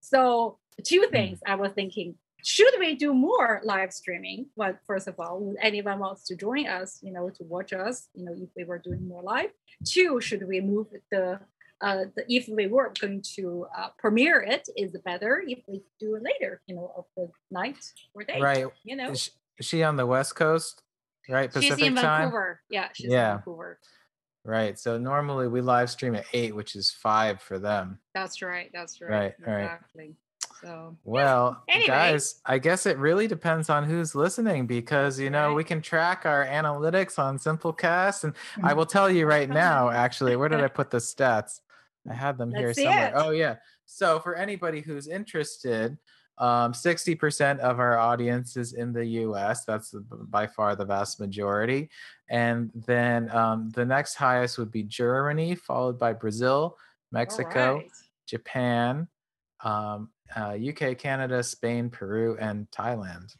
So two things I was thinking. should we do more live streaming? Well, first of all, would anyone wants to join us, you know, to watch us, you know, if we were doing more live? Two, should we move the uh, the, if we were going to uh, premiere it, is better if we do it later, you know, of the night or day? Right. You know, Is she, on the West Coast? Right, Pacific she's in time. Vancouver. Yeah, she's Yeah. in Vancouver. Right. So normally we live stream at eight, which is five for them. That's right. That's right. Right, right. Exactly. So Well, Anyway. guys, I guess it really depends on who's listening because you know Right. we can track our analytics on Simplecast, and. I will tell you right now. Actually, where did I put the stats? I had them here Let's see somewhere. it. Oh yeah. So for anybody who's interested, um, 60% of our audience is in the U.S. That's by far the vast majority, and then um, the next highest would be Germany, followed by Brazil, Mexico. Right. Japan, um, uh, UK, Canada, Spain, Peru, and Thailand.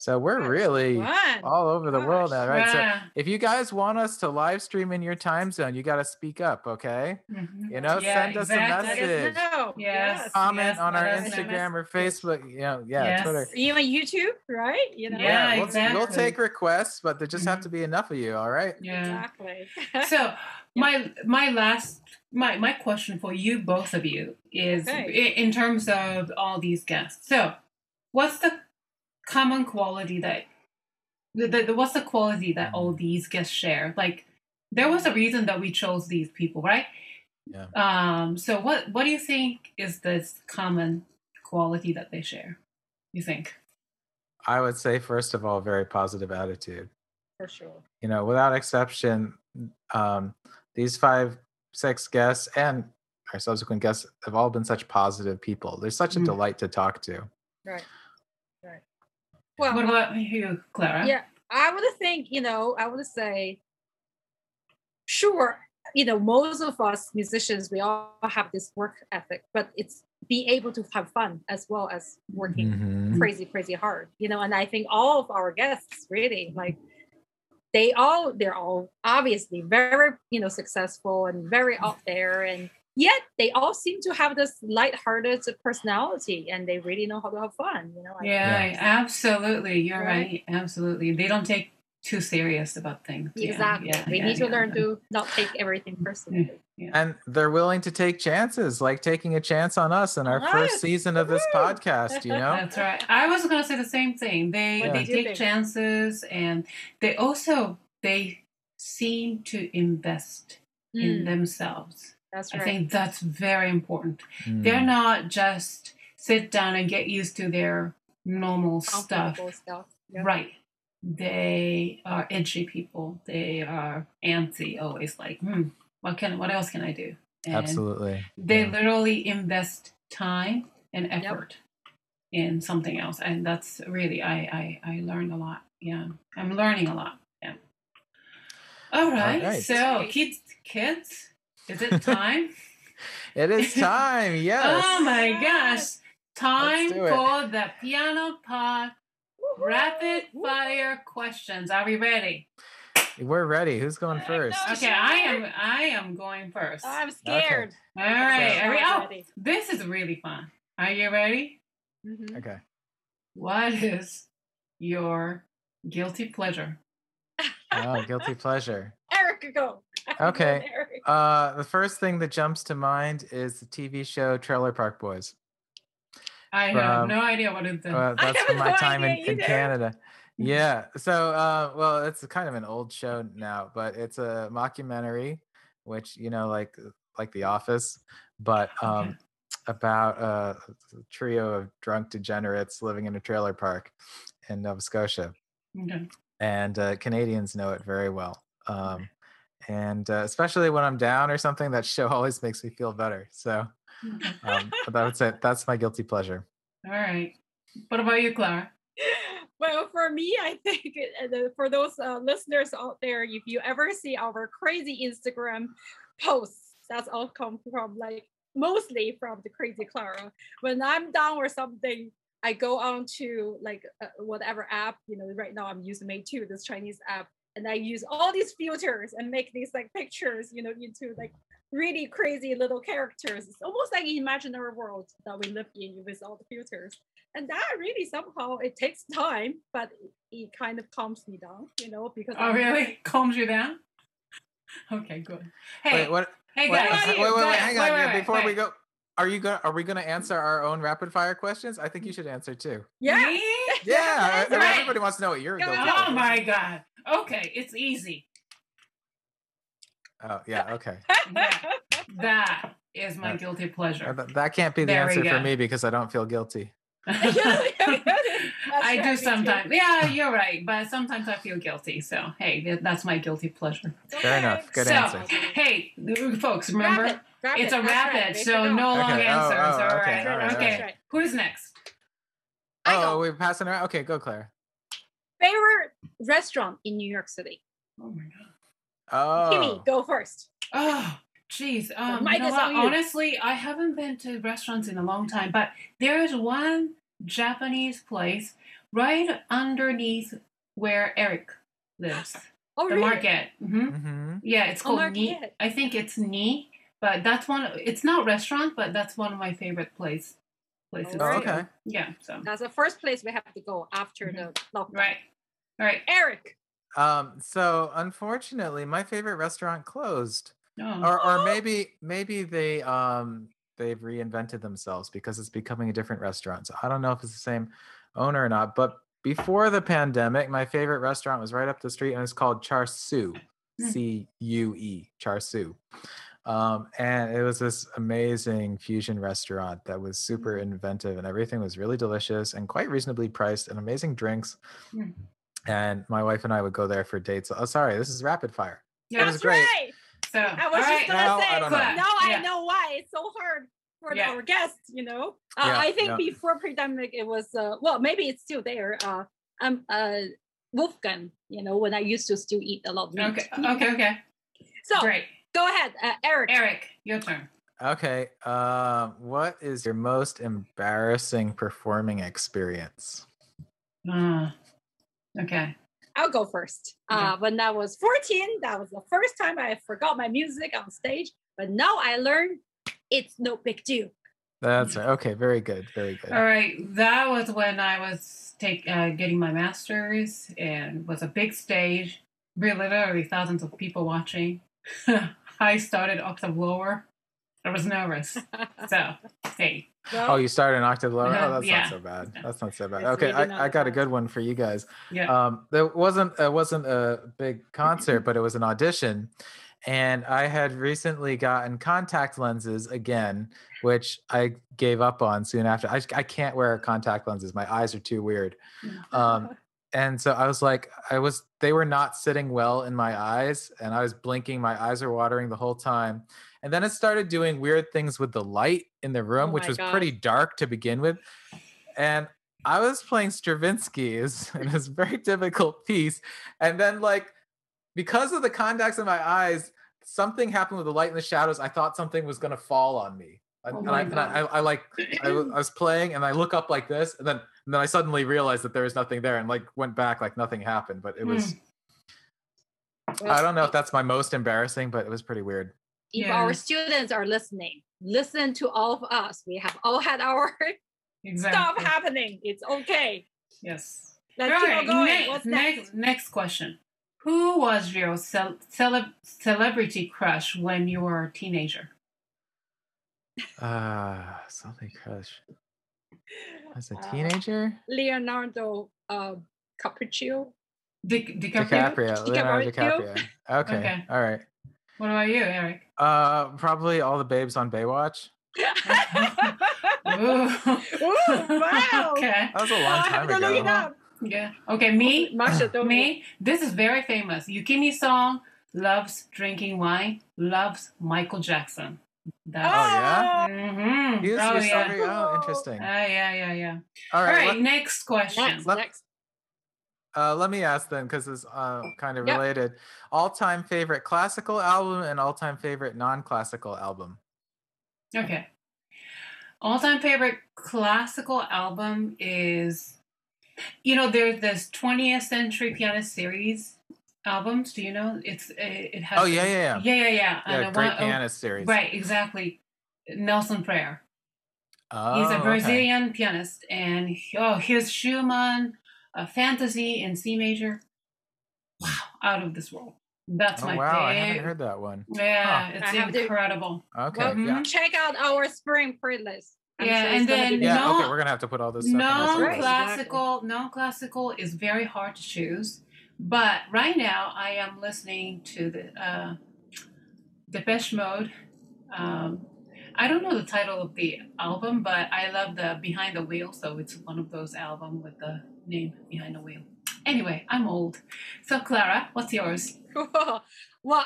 So we're That's really fun. all over the world Gosh. now, right? So if you guys want us to live stream in your time zone, you got to speak up, okay? Mhm. You know, Yeah, send us exactly. a message, know. Yes. comment Yes, on our let us. Instagram or Facebook, you know, yeah, Yes. Twitter. Even YouTube, right? You know. Yeah, we'll, we'll take requests, but there just have Mhm. to be enough of you, all right? Yeah. Exactly. So my my last my my question for you both of you is Okay. i- in terms of all these guests. So, what's the common quality that the, the, what's the quality that all these guests share? Like, there was a reason that we chose these people, right? Yeah. Um. So, what what do you think is this common quality that they share? You think? I would say, first of all, very positive attitude. For sure. you know, without exception, um, these five, six guests and our subsequent guests have all been such positive people. They're such a Mm. delight to talk to. Right. Right. Well, What about you, Clara? yeah, I would think, you know, I would say, sure, you know, most of us musicians, we all have this work ethic, but it's be able to have fun as well as working Mhm. crazy, crazy hard, you know. And I think all of our guests really like they all they're all obviously very you know successful and very out there and yet they all seem to have this light-hearted personality and they really know how to have fun you know I- Yeah, absolutely. You're Right. right. Absolutely. They don't take too serious about things. Exactly yeah, we yeah, need to yeah. learn to not take everything personally And they're willing to take chances, like taking a chance on us in our Right. first season of this podcast, you know? That's right. I was gonna say the same thing. They What they take think? chances and they also they seem to invest in Mm, themselves. That's I think that's very important. They're Mm. not just sit down and get used to their normal stuff. Stuff yeah. Right. They are edgy people. They are antsy, always like, hmm, what can what else can I do? And Absolutely. They Yeah. literally invest time and effort in something else. And that's really I, I I learned a lot. Yeah. I'm learning a lot. Yeah. All right. right. So kids kids, is it time? It is time. Yes. Oh my gosh. Time for the piano pod Woo-hoo. rapid Woo-hoo. fire questions. Are we ready? We're ready. Who's going first? know. Okay, I am I am going first. All i'm scared right. Are we, oh, Already. this is really fun. Are you ready? Mhm. Okay. What is your guilty pleasure? Oh, guilty pleasure. eric go Okay. Uh, the first thing that jumps to mind is the TV show Trailer Park Boys. I have no idea what it is. Uh, I that's have from my no time in, in. Canada. Yeah. So, uh, well, it's kind of an old show now, but it's a mockumentary, which you know, like like The Office, but um, Okay. about uh, a trio of drunk degenerates living in a trailer park in Nova Scotia, Okay. and uh, Canadians know it very well. Um, and uh, especially when I'm down or something, that show always makes me feel better. So, um, but that's it. That's my guilty pleasure. All right. What about you, Clara? well for me i think uh, for those uh, listeners out there if you ever see our crazy instagram posts that's all come from like mostly from the crazy clara when i'm down or something i go on to like uh, whatever app you know right now i'm using Meitu this chinese app and i use all these filters and make these like pictures you know into like really crazy little characters it's almost like an imaginary world that we live in with all the filters and that really somehow it takes time, but it kind of calms me down, you know, because Oh, I'm- really? Calms you down? Okay, good. Hey, Wait, what? hey Wait, guys. wait, wait, wait, guys, hang on. wait, yeah, wait, Before we go, are you going? Are we going to answer our own rapid fire questions? I think you mm. should answer too. yeah. Me? Yeah, I- I mean, right. everybody wants to know what you're going. Oh my god. Okay, it's easy. Oh yeah, okay. Yeah. That is my guilty pleasure. th- That can't be the There answer for me because I don't feel guilty. I do me too. sometimes. Yeah, you're right. But sometimes I feel guilty. So, hey, that's my guilty pleasure. It's Fair enough. Good so, answer. hey, folks, remember? Rapid, rapid, It's a that's right, rapid, so go. no long Okay, oh, answers. oh, all okay, right. all right, okay. That's right. Who's next? Oh, we're passing around. Okay, go, Claire. Favorite restaurant in New York City? Oh my god. Oh, Kimmy, go first. Oh, jeez. Um, you know is what? on you. Honestly, I haven't been to restaurants in a long time, but there is one Japanese place right underneath where Eric lives. Oh, the really? market. hmm hmm Yeah, it's Oh, called Ni. I think it's Ni, but that's one. It's not restaurant, but that's one of my favorite place places. Oh, okay. Yeah. So That's the first place we have to go after Mhm. the lockdown. right, all right. Eric. Um, so unfortunately, my favorite restaurant closed, Oh. or or maybe maybe they um they've reinvented themselves because it's becoming a different restaurant. So I don't know if it's the same owner or not. But before the pandemic, my favorite restaurant was right up the street, and it's called Char Siu, Hmm. C U E, Char Siu. Um, and it was this amazing fusion restaurant that was super inventive, and everything was really delicious and quite reasonably priced, and amazing drinks. And my wife and I would go there for dates. Oh, sorry, this is rapid fire. yeah. was great. right. So I all was right. just gonna Now I say. don't know. Now I know why it's so hard for Yeah. our guests. You know, uh, Yeah, I think yeah. before pandemic it was uh, well, maybe it's still there. Uh, um, uh, Wolfgang. You know, when I used to still eat a lot of meat. Okay. Okay. Okay. So Great. go ahead, uh, Eric. Eric, your turn. Okay. Um, what is your most embarrassing performing experience? Uh, okay. I'll go first. Yeah. Uh, when I was 14, that was the first time I forgot my music on stage. But now I learned it's no big deal. That's right. Okay. Very good. Very good. All right. That was when I was take uh, getting my master's and was a big stage, really literally thousands of people watching. I started octave lower. I was nervous. So, hey. Oh, you started an octave lower. Uh-huh, Oh, that's yeah. not so bad. That's not so bad. It's Okay, I, I got a good one for you guys. Yeah. Um, there wasn't it wasn't a big concert, but it was an audition, and I had recently gotten contact lenses again, which I gave up on soon after. I I can't wear contact lenses. My eyes are too weird. Um, and so I was like, I was they were not sitting well in my eyes, and I was blinking. My eyes were watering the whole time. And then it started doing weird things with the light in the room, Oh which was God. pretty dark to begin with. And I was playing Stravinsky's, was a very difficult piece. And then, like, because of the contacts in my eyes, something happened with the light and the shadows. I thought something was going to fall on me. And, Oh and I, and I, I, I like, I, I was playing, and I look up like this, and then, and then I suddenly realized that there was nothing there, and like went back like nothing happened. But it was, I don't know if that's my most embarrassing, but it was pretty weird. If Yeah. our students are listening, listen to all of us. We have all had our Exactly. stuff happening. It's okay. Yes. Let's All keep right. going. ne- What's next, next? next question. Who was your cel- celeb- celebrity crush when you were a teenager? Ah, something crush. As a Uh, teenager, Leonardo uh, Capriccio. Di- DiCaprio? DiCaprio, Leonardo DiCaprio? DiCaprio. Okay, Okay. all right. What about you, Eric? Uh, probably all the babes on Baywatch. Ooh. Ooh, wow. okay. That was a Oh, long I time have to look it ago. up. Yeah. Okay, me. Masha, don't Me. This is very famous. Yukimi song loves drinking wine, loves Michael Jackson. That's yeah? Mhm. He's, oh, he's yeah. somebody- oh, interesting. Ah, yeah, yeah, yeah. All All right, right, let, next question. Next, Let- next. Uh, let me ask then, because it's uh, kind of Yep. related. All-time favorite classical album and all-time favorite non-classical album. Okay. All time favorite classical album is, you know, there's this 20th Century Pianist series albums. Do you know? It's it, it has. Oh yeah, yeah, yeah. yeah, yeah, yeah. Yeah, great want- oh, pianist series. Right, exactly. Nelson Freire. Oh, He's a okay. Brazilian pianist, and oh, his Schumann uh, Fantasy in C major, wow, out of this world. That's Oh my wow, I haven't heard that one. Yeah, I it's have to- incredible. Okay, Well, yeah, check out our spring playlist. I'm Yeah, sure and then yeah. no- okay, we're gonna have to put all this stuff. in our Non playlist. Right. classical, non classical is very hard to choose. But right now, I am listening to the uh, Depeche Mode. Um, I don't know the title of the album, but I love the Behind the Wheel, so it's one of those albums with the name Behind the Wheel. Anyway, I'm old. So, Clara, what's yours? well,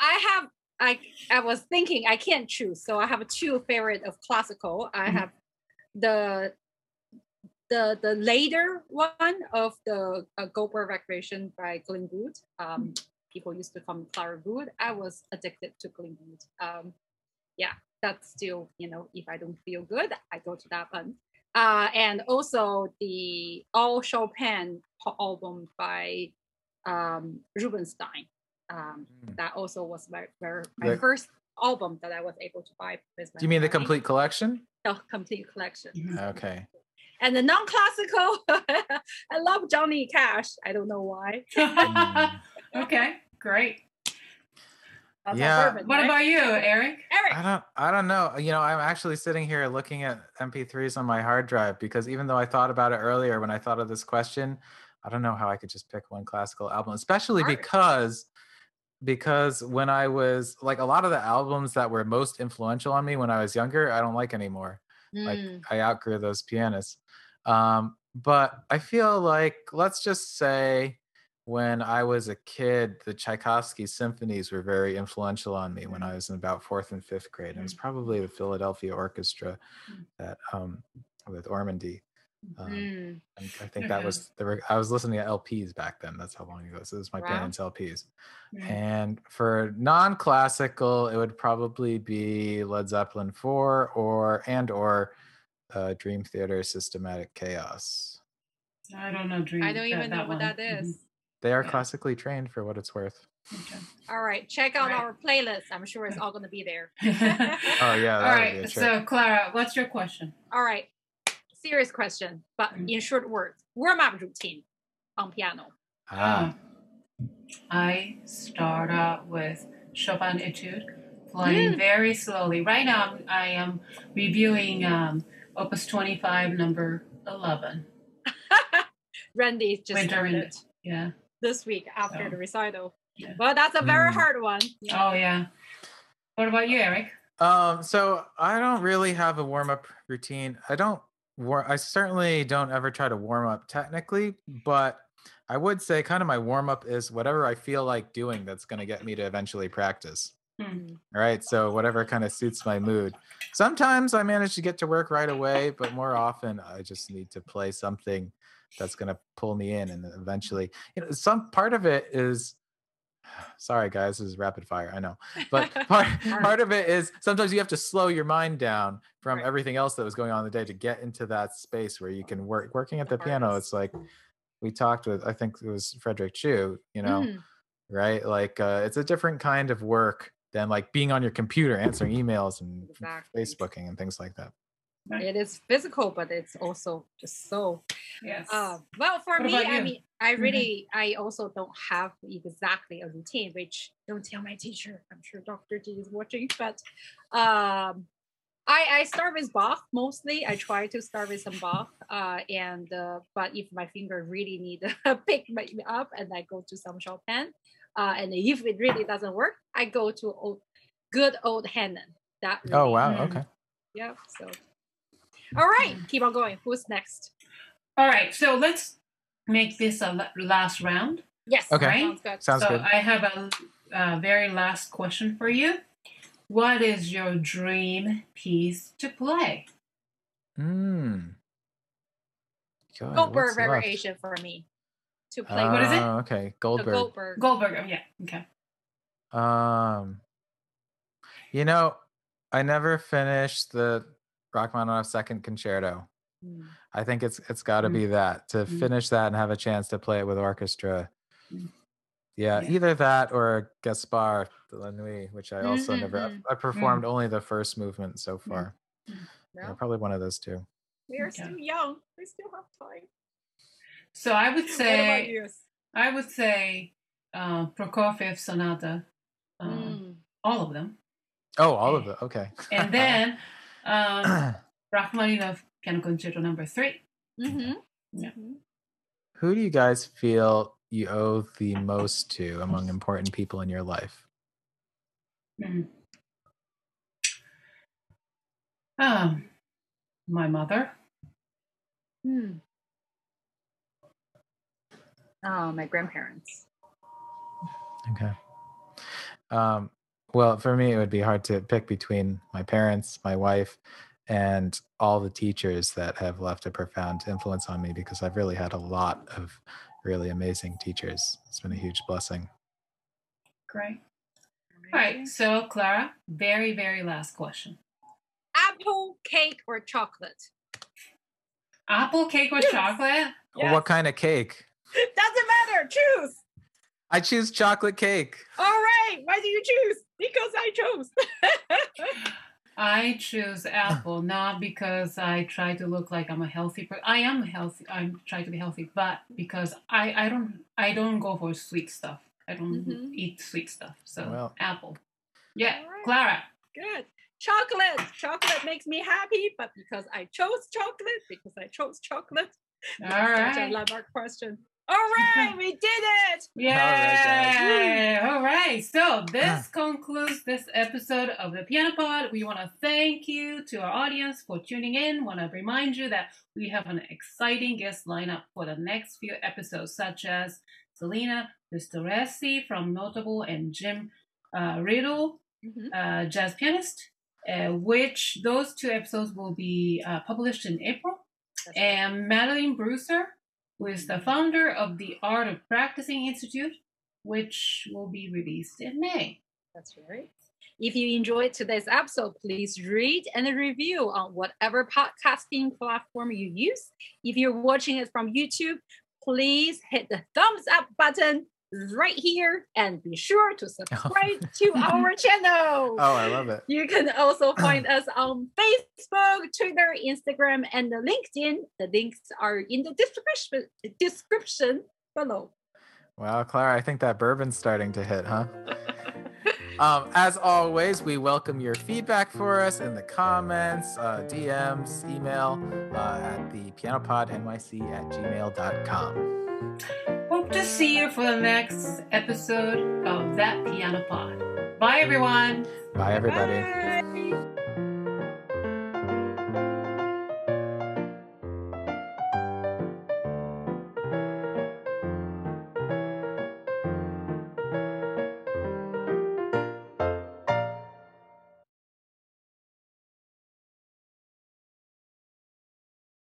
I have I I was thinking I can't choose, so I have two favorite of classical. I Mhm. have the the the later one of the uh, Goldberg Recreation by Glenn Gould. Um, people used to call me Clara Good. I was addicted to Glenn Gould. Um, yeah, that's still you know if I don't feel good, I go to that one. Uh, and also the all Chopin album by um, Rubinstein. Um, Mm. that also was my, my, my The- first album that I was able to buy. Do you mean the complete collection? The complete collection. Okay. And the non-classical, I love Johnny Cash. I don't know why. Mm. okay, great. That's Yeah. bourbon, What right? about you, Eric? Eric? I don't I don't know. You know, I'm actually sitting here looking at MP3s on my hard drive because even though I thought about it earlier when I thought of this question, I don't know how I could just pick one classical album, especially Hard. because because when I was like a lot of the albums that were most influential on me when I was younger, I don't like anymore. Like Mm, I outgrew those pianists. Um, but I feel like let's just say when I was a kid, the Tchaikovsky symphonies were very influential on me when I was in about fourth and fifth grade. It was probably the Philadelphia Orchestra Mm. that um, with Ormandy. Um, mm, and I think that was the re- I was listening to LPs back then. That's how long ago. So this was my Wow. parents' LPs. And for non-classical, it would probably be Led Zeppelin 4 or and or uh, Dream Theater Systematic Chaos. I don't know. Dream. I don't even know what one. that is. They are Yeah. classically trained for what it's worth. Okay. All right, check out Right. our playlist. I'm sure it's all going to be there. Oh yeah, All that would be a right. trick. So, Clara, what's your question? All right, serious question, but Mm. in short words, warm up routine on piano. ah, Uh, I start out with Chopin Etude, playing Mm. very slowly. Right now, I am reviewing um, Opus 25, number 11. Randy just Winter started Yeah. This week after Oh. the recital. Yeah. But that's a very Mm. hard one. Oh, yeah. What about you, Eric? Um, so I don't really have a warm up routine. I don't war I certainly don't ever try to warm up technically, but I would say kind of my warm up is whatever I feel like doing that's going to get me to eventually practice. Mm. Right. So whatever kind of suits my mood. Sometimes I manage to get to work right away, but more often I just need to play something that's going to pull me in and eventually, you know, some part of it is sorry guys, this is rapid fire. I know. But part, part of it is sometimes you have to slow your mind down from Right. everything else that was going on in the day to get into that space where you can work working at the piano. It's like we talked with I think it was Frederic Chiu, you know, Mm. right? Like uh, it's a different kind of work than like being on your computer answering emails and Exactly. Facebooking and things like that. It is physical, but it's also just so Yes. Uh, well, for What me, I mean, I Mhm. really, I also don't have exactly a routine, which don't tell my teacher. I'm sure Dr. G is watching, but um, I, I start with Bach mostly. I try to start with some Bach, uh, and uh, but if my finger really need to pick me up, and I go to some Chopin, uh, and if it really doesn't work, I go to old, good old Hanon. That Oh wow, Mm. okay. yeah. So, all right, keep on going. Who's next? All right. So, let's make this a last round. Yes. Okay. Right? Sounds good. Sounds so, good. I have a, a very last question for you. What is your dream piece to play? Hmm. Goldberg what's left? variation for me to play What is it? Oh, Okay, the Goldberg. Goldberg. Goldberg. oh, Yeah. Okay. Um, you know, I never finished the Rachmaninoff Second Concerto. Mm. I think it's it's got to Mm. be that to Mm. finish that and have a chance to play it with orchestra. Mm. Yeah, Yeah. either that or Gaspard de la Nuit, which I also never. Mhm, I performed only the first movement so far. Yeah. Yeah, probably one of those two. We are okay. still young. We still have time. So I would say, I would say, uh, Prokofiev Sonata, uh, mm. all of them. Oh, all of them. Okay. and then um, Rachmaninoff Piano Concerto Number 3 mm-hmm. Yeah. Mm-hmm. Who do you guys feel you owe the most to among important people in your life? Mm. Um, my mother. Hmm. Oh, my grandparents. Okay. Um, well, for me, it would be hard to pick between my parents, my wife, and all the teachers that have left a profound influence on me because I've really had a lot of really amazing teachers. It's been a huge blessing. Great. All right. So, Clara, very, very last question apple cake or chocolate? Apple cake or yes. chocolate? Yes. what kind of cake? Doesn't matter. Choose. I choose chocolate cake. All right. Why do you choose? Because I chose. I choose apple not because I try to look like I'm a healthy person. I am healthy. I'm trying to be healthy, but because I I don't I don't go for sweet stuff. I don't mm-hmm. eat sweet stuff. So well. apple. Yeah, right. Clara. Good. Chocolate. Chocolate makes me happy, but because I chose chocolate, because I chose chocolate. All right. Such a landmark question. All right, we did it! Yeah. All right, so this concludes this episode of the Piano Pod. We want to thank you to our audience for tuning in. Want to remind you that we have an exciting guest lineup for the next few episodes, such as Selena Pistoresi from Notable and Jim uh, Ridl, mm-hmm. uh, jazz pianist, uh, which those two episodes will be uh, published in April. That's and right. Madeline Bruser who is the founder of the Art of Practicing Institute, which will be released in May. That's right. If you enjoyed today's episode, please read and review on whatever podcasting platform you use. If you're watching it from YouTube, please hit the thumbs up button right here and be sure to subscribe to our channel. Oh, I love it. You can also find us on Facebook, Twitter, Instagram, and LinkedIn. The links are in the description description below. Well, Clara, I think that bourbon's starting to hit, huh? Um, as always, we welcome your feedback for us in the comments, uh, DMs, email uh, at the pianopodnyc at gmail.com. Hope to see you for the next episode of That Piano Pod. Bye, everyone. Bye, everybody. Bye.